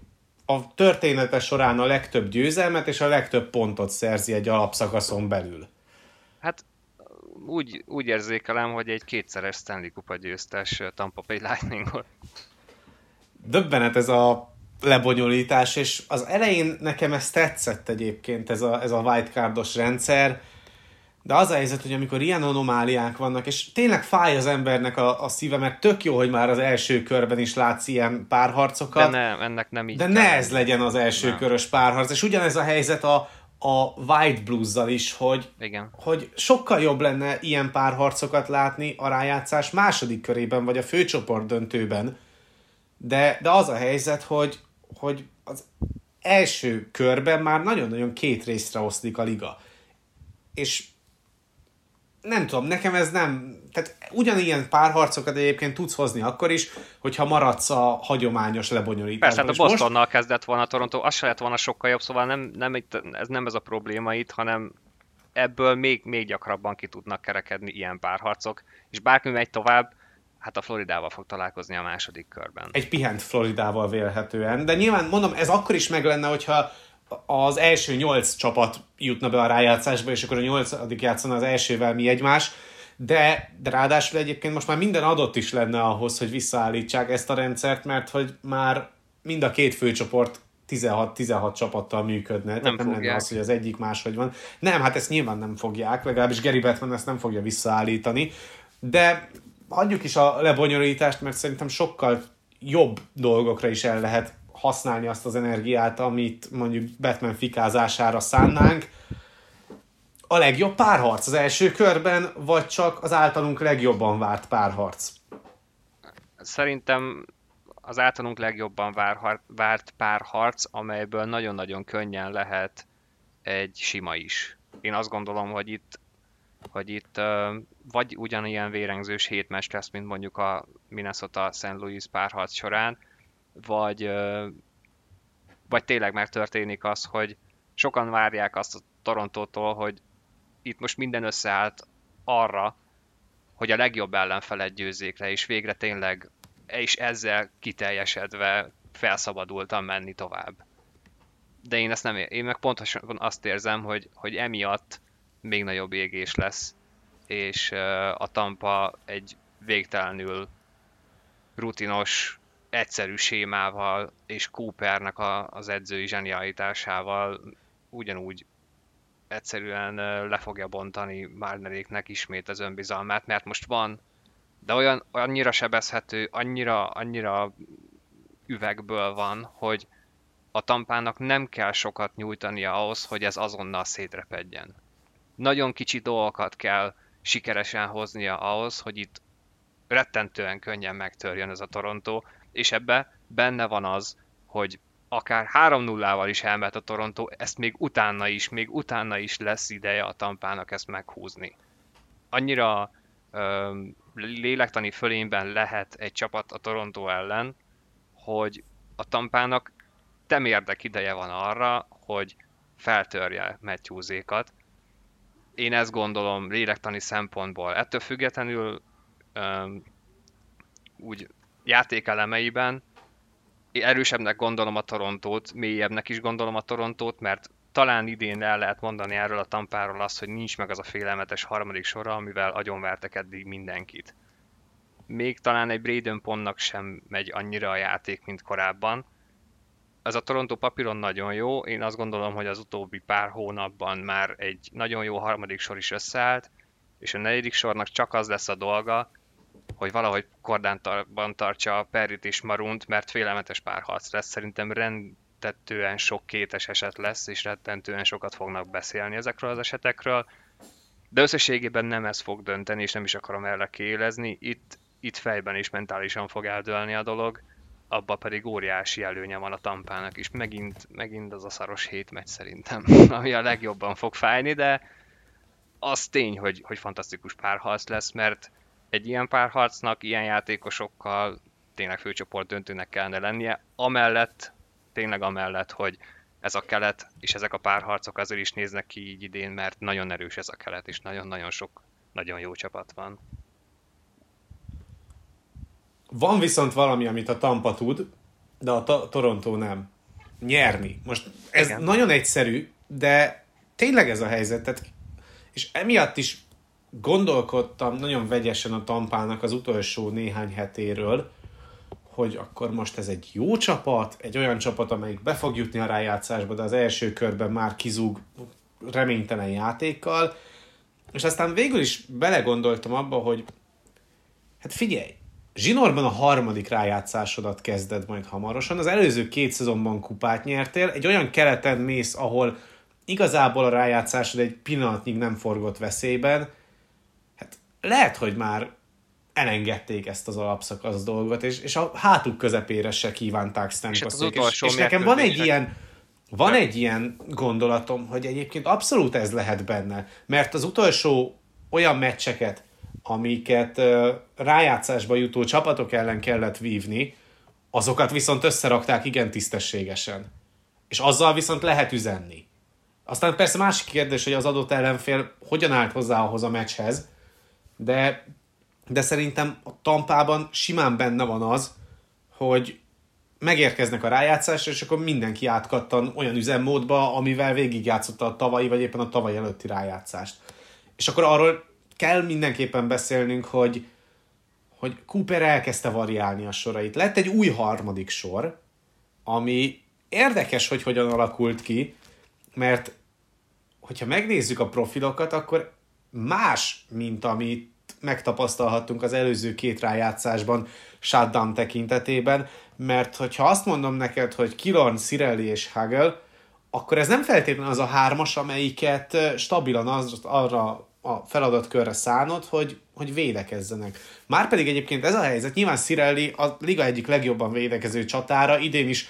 a története során a legtöbb győzelmet és a legtöbb pontot szerzi egy alapszakaszon belül? Hát úgy, úgy érzékelem, hogy egy kétszeres Stanley Kupa győztes Tampa Bay Lightning-ot. Döbbenet ez a lebonyolítás, és az elején nekem ez tetszett egyébként, ez a, ez a wildcardos rendszer, de az a helyzet, hogy amikor ilyen anomáliák vannak, és tényleg fáj az embernek a, a szíve, mert tök jó, hogy már az első körben is látsz ilyen párharcokat. De nem, ennek nem így De ne ez legyen az első nem. körös párharc. És ugyanez a helyzet a, a White Blues-zal is, hogy, Igen. hogy sokkal jobb lenne ilyen párharcokat látni a rájátszás második körében, vagy a főcsoport döntőben. De, de az a helyzet, hogy, hogy az első körben már nagyon-nagyon két részre oszlik a liga. És nem tudom, nekem ez nem, tehát ugyanilyen párharcokat egyébként tudsz hozni akkor is, hogyha maradsz a hagyományos lebonyolításban. Persze, hát a Bostonnal most... kezdett volna a Toronto, az se lett volna sokkal jobb, szóval nem, nem, ez nem ez a probléma itt, hanem ebből még, még gyakrabban ki tudnak kerekedni ilyen párharcok, és bárki megy tovább, hát a Floridával fog találkozni a második körben. Egy pihent Floridával vélhetően, de nyilván mondom, ez akkor is meg lenne, hogyha az első nyolc csapat jutna be a rájátszásba, és akkor a nyolcadik játszana az elsővel mi egymás, de, de ráadásul egyébként most már minden adott is lenne ahhoz, hogy visszaállítsák ezt a rendszert, mert hogy már mind a két főcsoport 16-16 csapattal működne. Nem, Tehát nem lenne az, hogy az egyik máshogy van. Nem, hát ezt nyilván nem fogják, legalábbis Gary Bettman ezt nem fogja visszaállítani, de hagyjuk is a lebonyolítást, mert szerintem sokkal jobb dolgokra is el lehet használni azt az energiát, amit mondjuk Batman fikázására szánnánk. A legjobb párharc az első körben, vagy csak az általunk legjobban várt párharc? Szerintem az általunk legjobban várt párharc, amelyből nagyon-nagyon könnyen lehet egy sima is. Én azt gondolom, hogy itt hogy itt vagy ugyanilyen vérengzős hét meccs lesz, mint mondjuk a Minnesota-St. Louis párharc során, vagy, vagy tényleg megtörténik az, hogy sokan várják azt a Torontótól, hogy itt most minden összeállt arra, hogy a legjobb ellenfelet győzzék le, és végre tényleg, és ezzel kiteljesedve felszabadultam menni tovább. De én ezt nem ér- én meg pontosan azt érzem, hogy, hogy emiatt még nagyobb égés lesz, és a Tampa egy végtelenül rutinos, egyszerű sémával és Coopernek a, az edzői zsenialitásával ugyanúgy egyszerűen le fogja bontani Marneréknek ismét az önbizalmát, mert most van de olyan annyira sebezhető, annyira, annyira üvegből van, hogy a tampának nem kell sokat nyújtania ahhoz, hogy ez azonnal szétrepedjen. Nagyon kicsi dolgokat kell sikeresen hoznia ahhoz, hogy itt rettentően könnyen megtörjön ez a Toronto, és ebbe benne van az, hogy akár 3-0-val is elmet a Toronto, ezt még utána is, még utána is lesz ideje a tampának ezt meghúzni. Annyira ö, lélektani fölényben lehet egy csapat a Toronto ellen, hogy a tampának temérdek ideje van arra, hogy feltörje Matthewsékat. Én ezt gondolom lélektani szempontból. Ettől függetlenül um, úgy játékelemeiben erősebbnek gondolom a Torontót, mélyebbnek is gondolom a Torontót, mert talán idén el lehet mondani erről a tampáról azt, hogy nincs meg az a félelmetes harmadik sora, amivel agyonvertek eddig mindenkit. Még talán egy Braden Pondnak sem megy annyira a játék, mint korábban. Ez a Toronto papíron nagyon jó, én azt gondolom, hogy az utóbbi pár hónapban már egy nagyon jó harmadik sor is összeállt, és a negyedik sornak csak az lesz a dolga, hogy valahogy kordánban tartsa Perrit és Marunt, mert félelmetes párharc lesz. Szerintem rendtetően sok kétes eset lesz, és rettentően sokat fognak beszélni ezekről az esetekről. De összességében nem ez fog dönteni, és nem is akarom erre kélezni. Itt, itt fejben is mentálisan fog eldőlni a dolog, abba pedig óriási előnye van a tampának is. Megint, megint az a szaros hét megy szerintem, (laughs) ami a legjobban fog fájni, de az tény, hogy, hogy fantasztikus párharc lesz, mert egy ilyen párharcnak, ilyen játékosokkal tényleg főcsoport döntőnek kellene lennie, amellett, tényleg amellett, hogy ez a kelet, és ezek a párharcok azért is néznek ki így idén, mert nagyon erős ez a kelet, és nagyon-nagyon sok nagyon jó csapat van. Van viszont valami, amit a Tampa tud, de a to- Toronto nem. Nyerni. Most ez Igen. nagyon egyszerű, de tényleg ez a helyzet. Tehát, és emiatt is gondolkodtam nagyon vegyesen a Tampának az utolsó néhány hetéről, hogy akkor most ez egy jó csapat, egy olyan csapat, amelyik be fog jutni a rájátszásba, de az első körben már kizúg reménytelen játékkal, és aztán végül is belegondoltam abba, hogy hát figyelj, Zsinorban a harmadik rájátszásodat kezded majd hamarosan. Az előző két szezonban kupát nyertél, egy olyan keleten mész, ahol igazából a rájátszásod egy pillanatnyig nem forgott veszélyben, lehet, hogy már elengedték ezt az alapszakasz dolgot, és, és a hátuk közepére se kívánták Stamkoszék. És, és, és nekem van egy ilyen van egy ilyen gondolatom, hogy egyébként abszolút ez lehet benne, mert az utolsó olyan meccseket, amiket uh, rájátszásba jutó csapatok ellen kellett vívni, azokat viszont összerakták igen tisztességesen. És azzal viszont lehet üzenni. Aztán persze másik kérdés, hogy az adott ellenfél hogyan állt hozzá ahhoz a meccshez, de, de szerintem a tampában simán benne van az, hogy megérkeznek a rájátszásra, és akkor mindenki átkattan olyan üzemmódba, amivel végigjátszotta a tavalyi, vagy éppen a tavaly előtti rájátszást. És akkor arról kell mindenképpen beszélnünk, hogy, hogy Cooper elkezdte variálni a sorait. Lett egy új harmadik sor, ami érdekes, hogy hogyan alakult ki, mert hogyha megnézzük a profilokat, akkor más, mint amit megtapasztalhattunk az előző két rájátszásban shutdown tekintetében, mert hogyha azt mondom neked, hogy Kilon, Cirelli és Hagel, akkor ez nem feltétlenül az a hármas, amelyiket stabilan az, arra a feladatkörre szánod, hogy, hogy védekezzenek. Márpedig egyébként ez a helyzet, nyilván Cirelli a liga egyik legjobban védekező csatára, idén is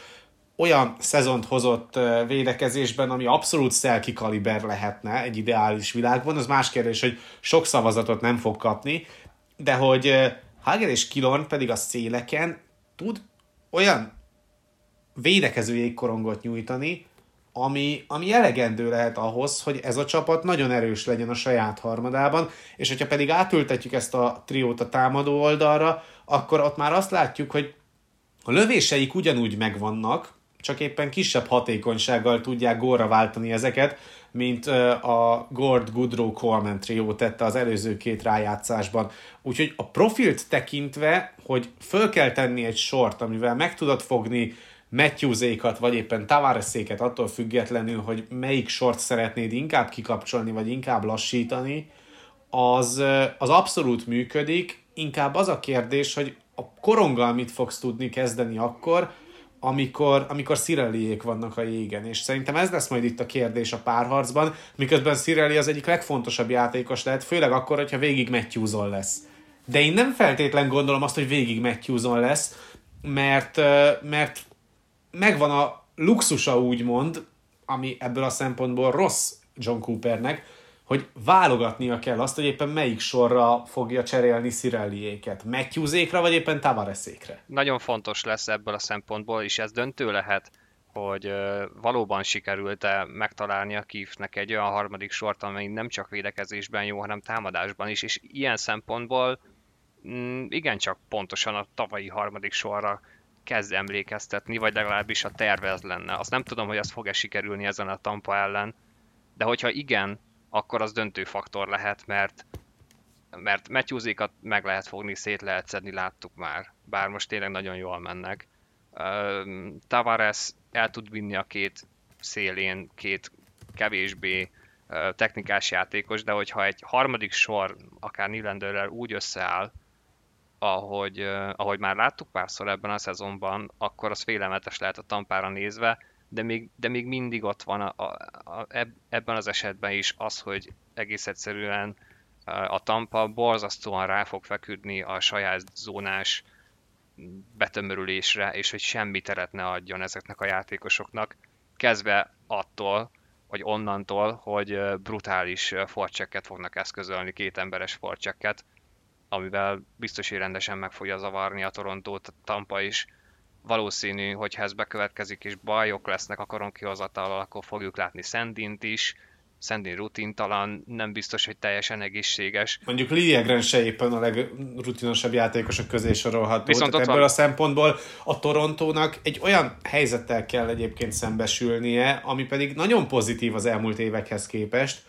olyan szezont hozott védekezésben, ami abszolút szelki kaliber lehetne egy ideális világban. Az más kérdés, hogy sok szavazatot nem fog kapni, de hogy Hager és Kilon pedig a széleken tud olyan védekező jégkorongot nyújtani, ami, ami elegendő lehet ahhoz, hogy ez a csapat nagyon erős legyen a saját harmadában, és hogyha pedig átültetjük ezt a triót a támadó oldalra, akkor ott már azt látjuk, hogy a lövéseik ugyanúgy megvannak, csak éppen kisebb hatékonysággal tudják górra váltani ezeket, mint a Gord Goodrow Coleman trió tette az előző két rájátszásban. Úgyhogy a profilt tekintve, hogy föl kell tenni egy sort, amivel meg tudod fogni Matthewsékat, vagy éppen Tavareséket, attól függetlenül, hogy melyik sort szeretnéd inkább kikapcsolni, vagy inkább lassítani, az, az abszolút működik, inkább az a kérdés, hogy a koronggal mit fogsz tudni kezdeni akkor, amikor, amikor Szireliék vannak a jégen. És szerintem ez lesz majd itt a kérdés a párharcban, miközben Szireli az egyik legfontosabb játékos lehet, főleg akkor, hogyha végig Matthewson lesz. De én nem feltétlen gondolom azt, hogy végig Matthewson lesz, mert, mert megvan a luxusa úgymond, ami ebből a szempontból rossz John Coopernek, hogy válogatnia kell azt, hogy éppen melyik sorra fogja cserélni Szirelliéket. Matthewsékra, vagy éppen Tavaresékre. Nagyon fontos lesz ebből a szempontból, és ez döntő lehet, hogy valóban sikerült-e megtalálni a Kifnek egy olyan harmadik sort, amely nem csak védekezésben jó, hanem támadásban is, és ilyen szempontból mm, igencsak pontosan a tavalyi harmadik sorra kezd emlékeztetni, vagy legalábbis a terve ez lenne. Azt nem tudom, hogy ez fog-e sikerülni ezen a Tampa ellen, de hogyha igen, akkor az döntő faktor lehet, mert mert matthews meg lehet fogni, szét lehet szedni, láttuk már. Bár most tényleg nagyon jól mennek. Tavares el tud vinni a két szélén, két kevésbé technikás játékos, de hogyha egy harmadik sor, akár Nylanderrel úgy összeáll, ahogy, ahogy már láttuk párszor ebben a szezonban, akkor az félelmetes lehet a tampára nézve, de még, de még mindig ott van a, a, a, ebben az esetben is az, hogy egész egyszerűen a Tampa borzasztóan rá fog feküdni a saját zónás betömörülésre, és hogy semmi teret ne adjon ezeknek a játékosoknak, kezdve attól, vagy onnantól, hogy brutális forcsekket fognak eszközölni, két emberes forcsekket, amivel biztos, hogy rendesen meg fogja zavarni a Torontót, Tampa is valószínű, hogy ha ez bekövetkezik és bajok lesznek a koronkihozatal, akkor fogjuk látni Szendint is, Szendin rutintalan, nem biztos, hogy teljesen egészséges. Mondjuk Liegren se éppen a legrutinosabb játékosok közé sorolható. Viszont Tehát ebből van... a szempontból a Torontónak egy olyan helyzettel kell egyébként szembesülnie, ami pedig nagyon pozitív az elmúlt évekhez képest,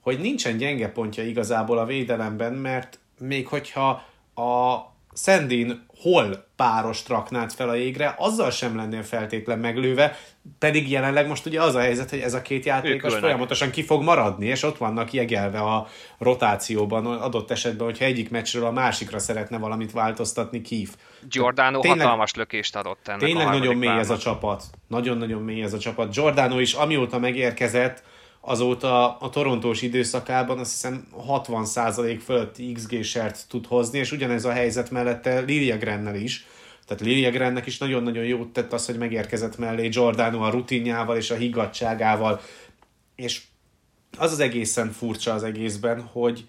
hogy nincsen gyenge pontja igazából a védelemben, mert még hogyha a Szendin hol páros raknád fel a jégre, azzal sem lennél feltétlen meglőve, pedig jelenleg most ugye az a helyzet, hogy ez a két játékos folyamatosan ki fog maradni, és ott vannak jegelve a rotációban adott esetben, hogyha egyik meccsről a másikra szeretne valamit változtatni Kif. Giordano tényleg, hatalmas lökést adott ennek Tényleg nagyon mély ez a csapat. Nagyon-nagyon mély ez a csapat. Giordano is amióta megérkezett, azóta a torontós időszakában azt hiszem 60% fölötti XG-sert tud hozni, és ugyanez a helyzet mellette Lilia Grennel is. Tehát Lilia Grennek is nagyon-nagyon jót tett az, hogy megérkezett mellé Giordano a rutinjával és a higgadságával. És az az egészen furcsa az egészben, hogy,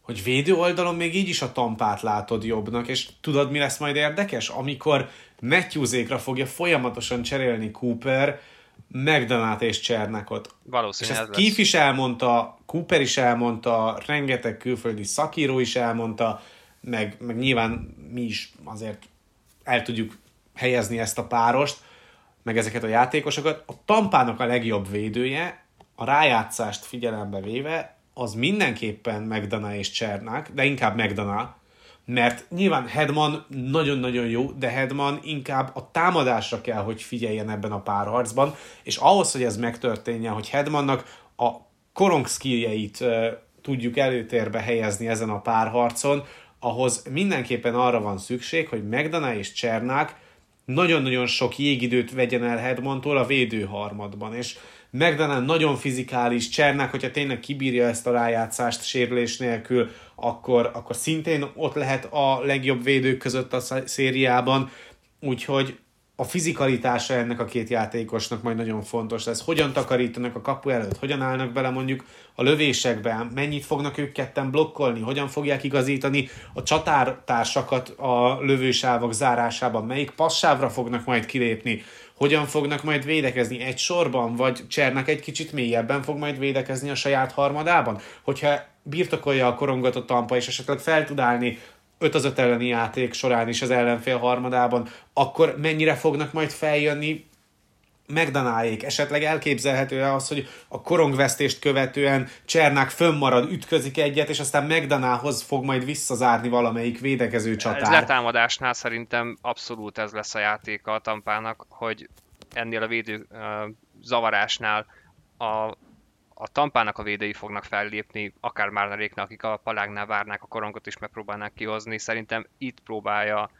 hogy védő oldalon még így is a tampát látod jobbnak, és tudod, mi lesz majd érdekes? Amikor Matthewsékra fogja folyamatosan cserélni Cooper, McDonald és Csernakot. Valószínűleg és ezt Keith is elmondta, Cooper is elmondta, rengeteg külföldi szakíró is elmondta, meg, meg nyilván mi is azért el tudjuk helyezni ezt a párost, meg ezeket a játékosokat. A Tampának a legjobb védője, a rájátszást figyelembe véve, az mindenképpen McDonough és Csernak, de inkább McDonough, mert nyilván Hedman nagyon-nagyon jó, de Hedman inkább a támadásra kell, hogy figyeljen ebben a párharcban, és ahhoz, hogy ez megtörténjen, hogy Hedmannak a korong skilljeit tudjuk előtérbe helyezni ezen a párharcon, ahhoz mindenképpen arra van szükség, hogy Megdana és Csernák nagyon-nagyon sok jégidőt vegyen el Hedmantól a védőharmadban, és Megdanen nagyon fizikális, Csernák, hogyha tényleg kibírja ezt a rájátszást sérülés nélkül, akkor, akkor szintén ott lehet a legjobb védők között a szériában, úgyhogy a fizikalitása ennek a két játékosnak majd nagyon fontos lesz. Hogyan takarítanak a kapu előtt, hogyan állnak bele mondjuk a lövésekbe, mennyit fognak ők ketten blokkolni, hogyan fogják igazítani a csatártársakat a lövősávok zárásában, melyik passzávra fognak majd kilépni, hogyan fognak majd védekezni egy sorban, vagy Csernak egy kicsit mélyebben fog majd védekezni a saját harmadában? Hogyha birtokolja a korongot a tampa, és esetleg fel tud állni 5 az 5 elleni játék során is az ellenfél harmadában, akkor mennyire fognak majd feljönni megdanáljék. Esetleg elképzelhető -e az, hogy a korongvesztést követően Csernák fönnmarad, ütközik egyet, és aztán Megdanához fog majd visszazárni valamelyik védekező csatár. Ez letámadásnál szerintem abszolút ez lesz a játéka a tampának, hogy ennél a védő uh, zavarásnál a, a tampának a védői fognak fellépni, akár Márneréknek, akik a palágnál várnák a korongot és megpróbálnák kihozni. Szerintem itt próbálja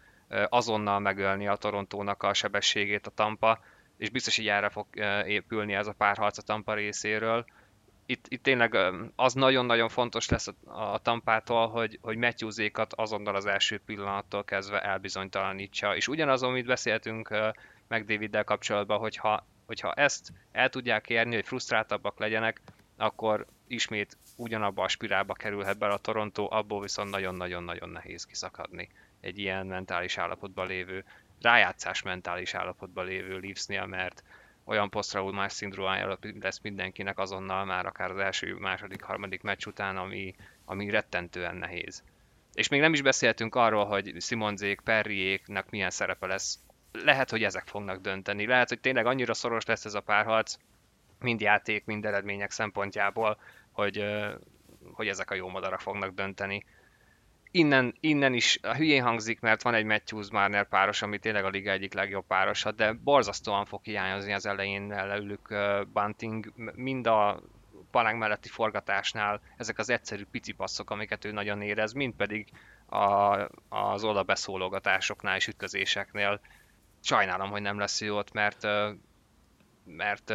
azonnal megölni a Torontónak a sebességét a Tampa, és biztos, hogy erre fog épülni ez a párharc a Tampa részéről. Itt, itt tényleg az nagyon-nagyon fontos lesz a, a Tampától, hogy, hogy Matthewsékat azonnal az első pillanattól kezdve elbizonytalanítsa. És ugyanaz, amit beszéltünk meg Daviddel kapcsolatban, hogyha, hogyha ezt el tudják érni, hogy frusztráltabbak legyenek, akkor ismét ugyanabba a spirálba kerülhet bele a Toronto, abból viszont nagyon-nagyon-nagyon nehéz kiszakadni egy ilyen mentális állapotban lévő, rájátszás mentális állapotban lévő Leafsnél, mert olyan posztraumás szindrómája lesz mindenkinek azonnal már akár az első, második, harmadik meccs után, ami, ami rettentően nehéz. És még nem is beszéltünk arról, hogy Simonzék, Perriéknek milyen szerepe lesz. Lehet, hogy ezek fognak dönteni. Lehet, hogy tényleg annyira szoros lesz ez a párharc, mind játék, mind eredmények szempontjából, hogy, hogy ezek a jó madarak fognak dönteni innen, innen is a hülyén hangzik, mert van egy Matthews Marner páros, ami tényleg a liga egyik legjobb párosa, de borzasztóan fog hiányozni az elején leülük Bunting, mind a palánk melletti forgatásnál ezek az egyszerű pici passzok, amiket ő nagyon érez, mind pedig a, az oda beszólogatásoknál és ütközéseknél. Sajnálom, hogy nem lesz jó ott, mert mert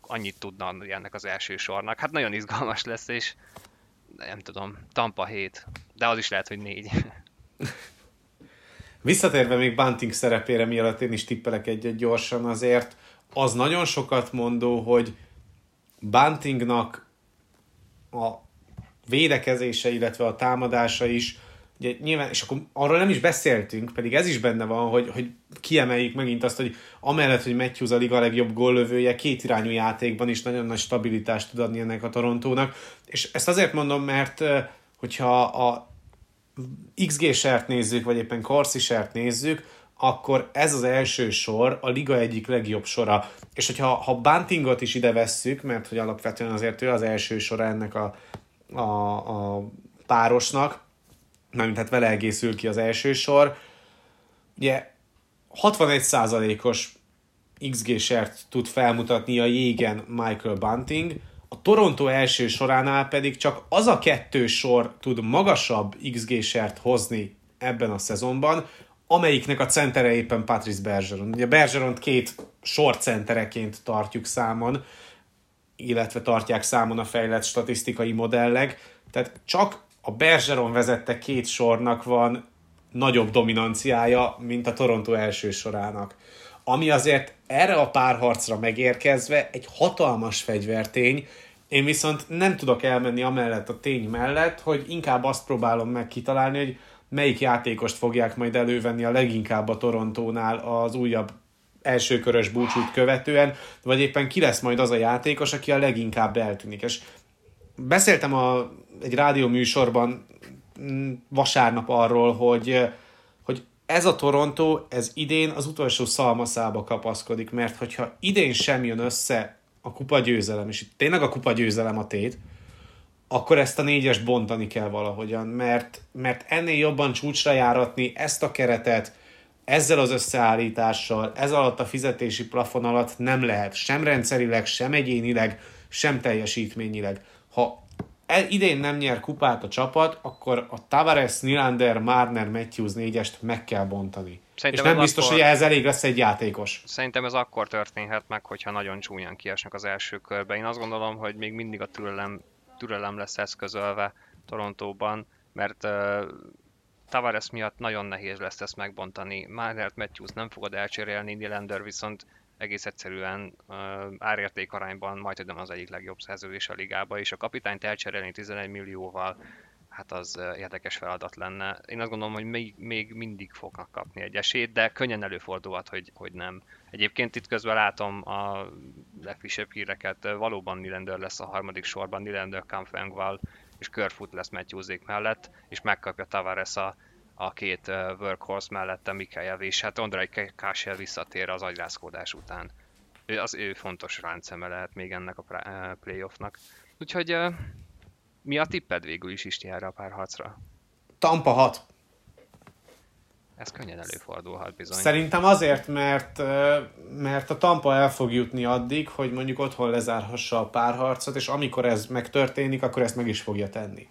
annyit tudna ennek az első sornak. Hát nagyon izgalmas lesz, és nem tudom, Tampa 7, de az is lehet, hogy 4. (laughs) Visszatérve még Bunting szerepére, mielőtt én is tippelek egyet gyorsan, azért az nagyon sokat mondó, hogy Buntingnak a védekezése, illetve a támadása is Ugye, nyilván, és akkor arról nem is beszéltünk, pedig ez is benne van, hogy, hogy kiemeljük megint azt, hogy amellett, hogy Matthews a liga legjobb góllövője, két irányú játékban is nagyon nagy stabilitást tud adni ennek a Torontónak. És ezt azért mondom, mert hogyha a XG-sert nézzük, vagy éppen Corsi-sert nézzük, akkor ez az első sor a liga egyik legjobb sora. És hogyha ha Buntingot is ide vesszük, mert hogy alapvetően azért ő az első sora ennek a, a, a párosnak, nem, tehát vele egészül ki az első sor. Ugye 61%-os XG-sert tud felmutatni a jégen Michael Bunting, a Toronto első soránál pedig csak az a kettő sor tud magasabb XG-sert hozni ebben a szezonban, amelyiknek a centere éppen Patrice Bergeron. Ugye Bergeron két sorcentereként tartjuk számon, illetve tartják számon a fejlett statisztikai modellek, tehát csak a Bergeron vezette két sornak van nagyobb dominanciája, mint a Toronto első sorának. Ami azért erre a párharcra megérkezve egy hatalmas fegyvertény, én viszont nem tudok elmenni amellett a tény mellett, hogy inkább azt próbálom meg kitalálni, hogy melyik játékost fogják majd elővenni a leginkább a Torontónál az újabb elsőkörös búcsút követően, vagy éppen ki lesz majd az a játékos, aki a leginkább eltűnik. És beszéltem a egy rádió műsorban mm, vasárnap arról, hogy, hogy ez a Toronto, ez idén az utolsó szalmaszába kapaszkodik, mert hogyha idén sem jön össze a kupa győzelem, és itt tényleg a kupa győzelem a tét, akkor ezt a négyes bontani kell valahogyan, mert, mert ennél jobban csúcsra járatni ezt a keretet, ezzel az összeállítással, ez alatt a fizetési plafon alatt nem lehet, sem rendszerileg, sem egyénileg, sem teljesítményileg. Ha idén nem nyer kupát a csapat, akkor a Tavares, Nylander, Marner, Matthews négyest meg kell bontani. Szerintem és nem biztos, akkor, hogy ehhez elég lesz egy játékos. Szerintem ez akkor történhet meg, hogyha nagyon csúnyán kiesnek az első körbe. Én azt gondolom, hogy még mindig a türelem, türelem lesz eszközölve Torontóban, mert uh, Tavares miatt nagyon nehéz lesz ezt megbontani. Marner, Matthews nem fogod elcserélni, Nylander viszont egész egyszerűen uh, árérték arányban majd nem az egyik legjobb szerződés a ligába, és a kapitányt elcserélni 11 millióval, hát az érdekes feladat lenne. Én azt gondolom, hogy még, még mindig fognak kapni egy esélyt, de könnyen előfordulhat, hogy, hogy nem. Egyébként itt közben látom a legfrissebb híreket, valóban Nylander lesz a harmadik sorban, Nylander, Kampfengval és Körfut lesz Matthewsék mellett, és megkapja Tavares a a két workhorse mellette Mikael és hát Ondrai Kásel visszatér az agyrázkódás után. Ő, az ő fontos ránceme lehet még ennek a playoffnak. Úgyhogy mi a tipped végül is Isti erre a párharcra? Tampa 6. Ez könnyen előfordulhat bizony. Szerintem azért, mert, mert a Tampa el fog jutni addig, hogy mondjuk otthon lezárhassa a párharcot, és amikor ez megtörténik, akkor ezt meg is fogja tenni.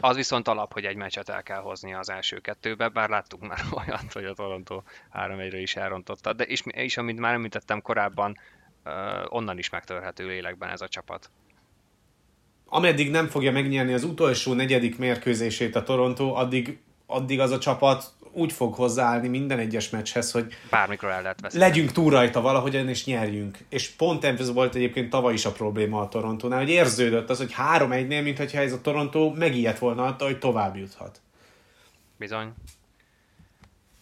Az viszont alap, hogy egy meccset el kell hozni az első kettőbe, bár láttuk már (laughs) olyat, hogy a Toronto 3-1-re is elrontotta. De és, és amit már említettem korábban, onnan is megtörhető lélekben ez a csapat. Ameddig nem fogja megnyerni az utolsó negyedik mérkőzését a Toronto, addig, addig az a csapat úgy fog hozzáállni minden egyes meccshez, hogy bármikor el lehet veszni. Legyünk túl rajta valahogyan, és nyerjünk. És pont ez volt egyébként tavaly is a probléma a Torontónál, hogy érződött az, hogy 3-1-nél, mintha ez a Torontó megijedt volna attól, hogy tovább juthat. Bizony.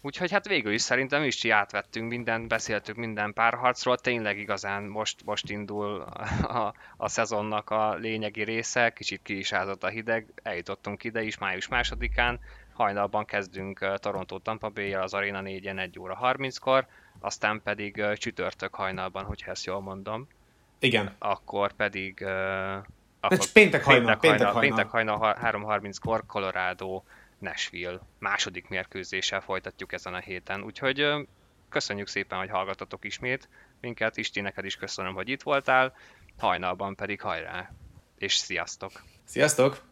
Úgyhogy hát végül is szerintem is átvettünk mindent, beszéltük minden párharcról, tényleg igazán most, most indul a, a szezonnak a lényegi része, kicsit ki is ázott a hideg, eljutottunk ide is május másodikán, hajnalban kezdünk Toronto Tampa bay az Arena 4-en 1 óra 30-kor, aztán pedig csütörtök hajnalban, hogyha ezt jól mondom. Igen. Akkor pedig... Akkor péntek hajnal, péntek hajnal, péntek hajnal, hajnal 3.30-kor Colorado Nashville második mérkőzéssel folytatjuk ezen a héten. Úgyhogy köszönjük szépen, hogy hallgatatok ismét minket. Isti, neked is köszönöm, hogy itt voltál. Hajnalban pedig hajrá, és sziasztok! Sziasztok!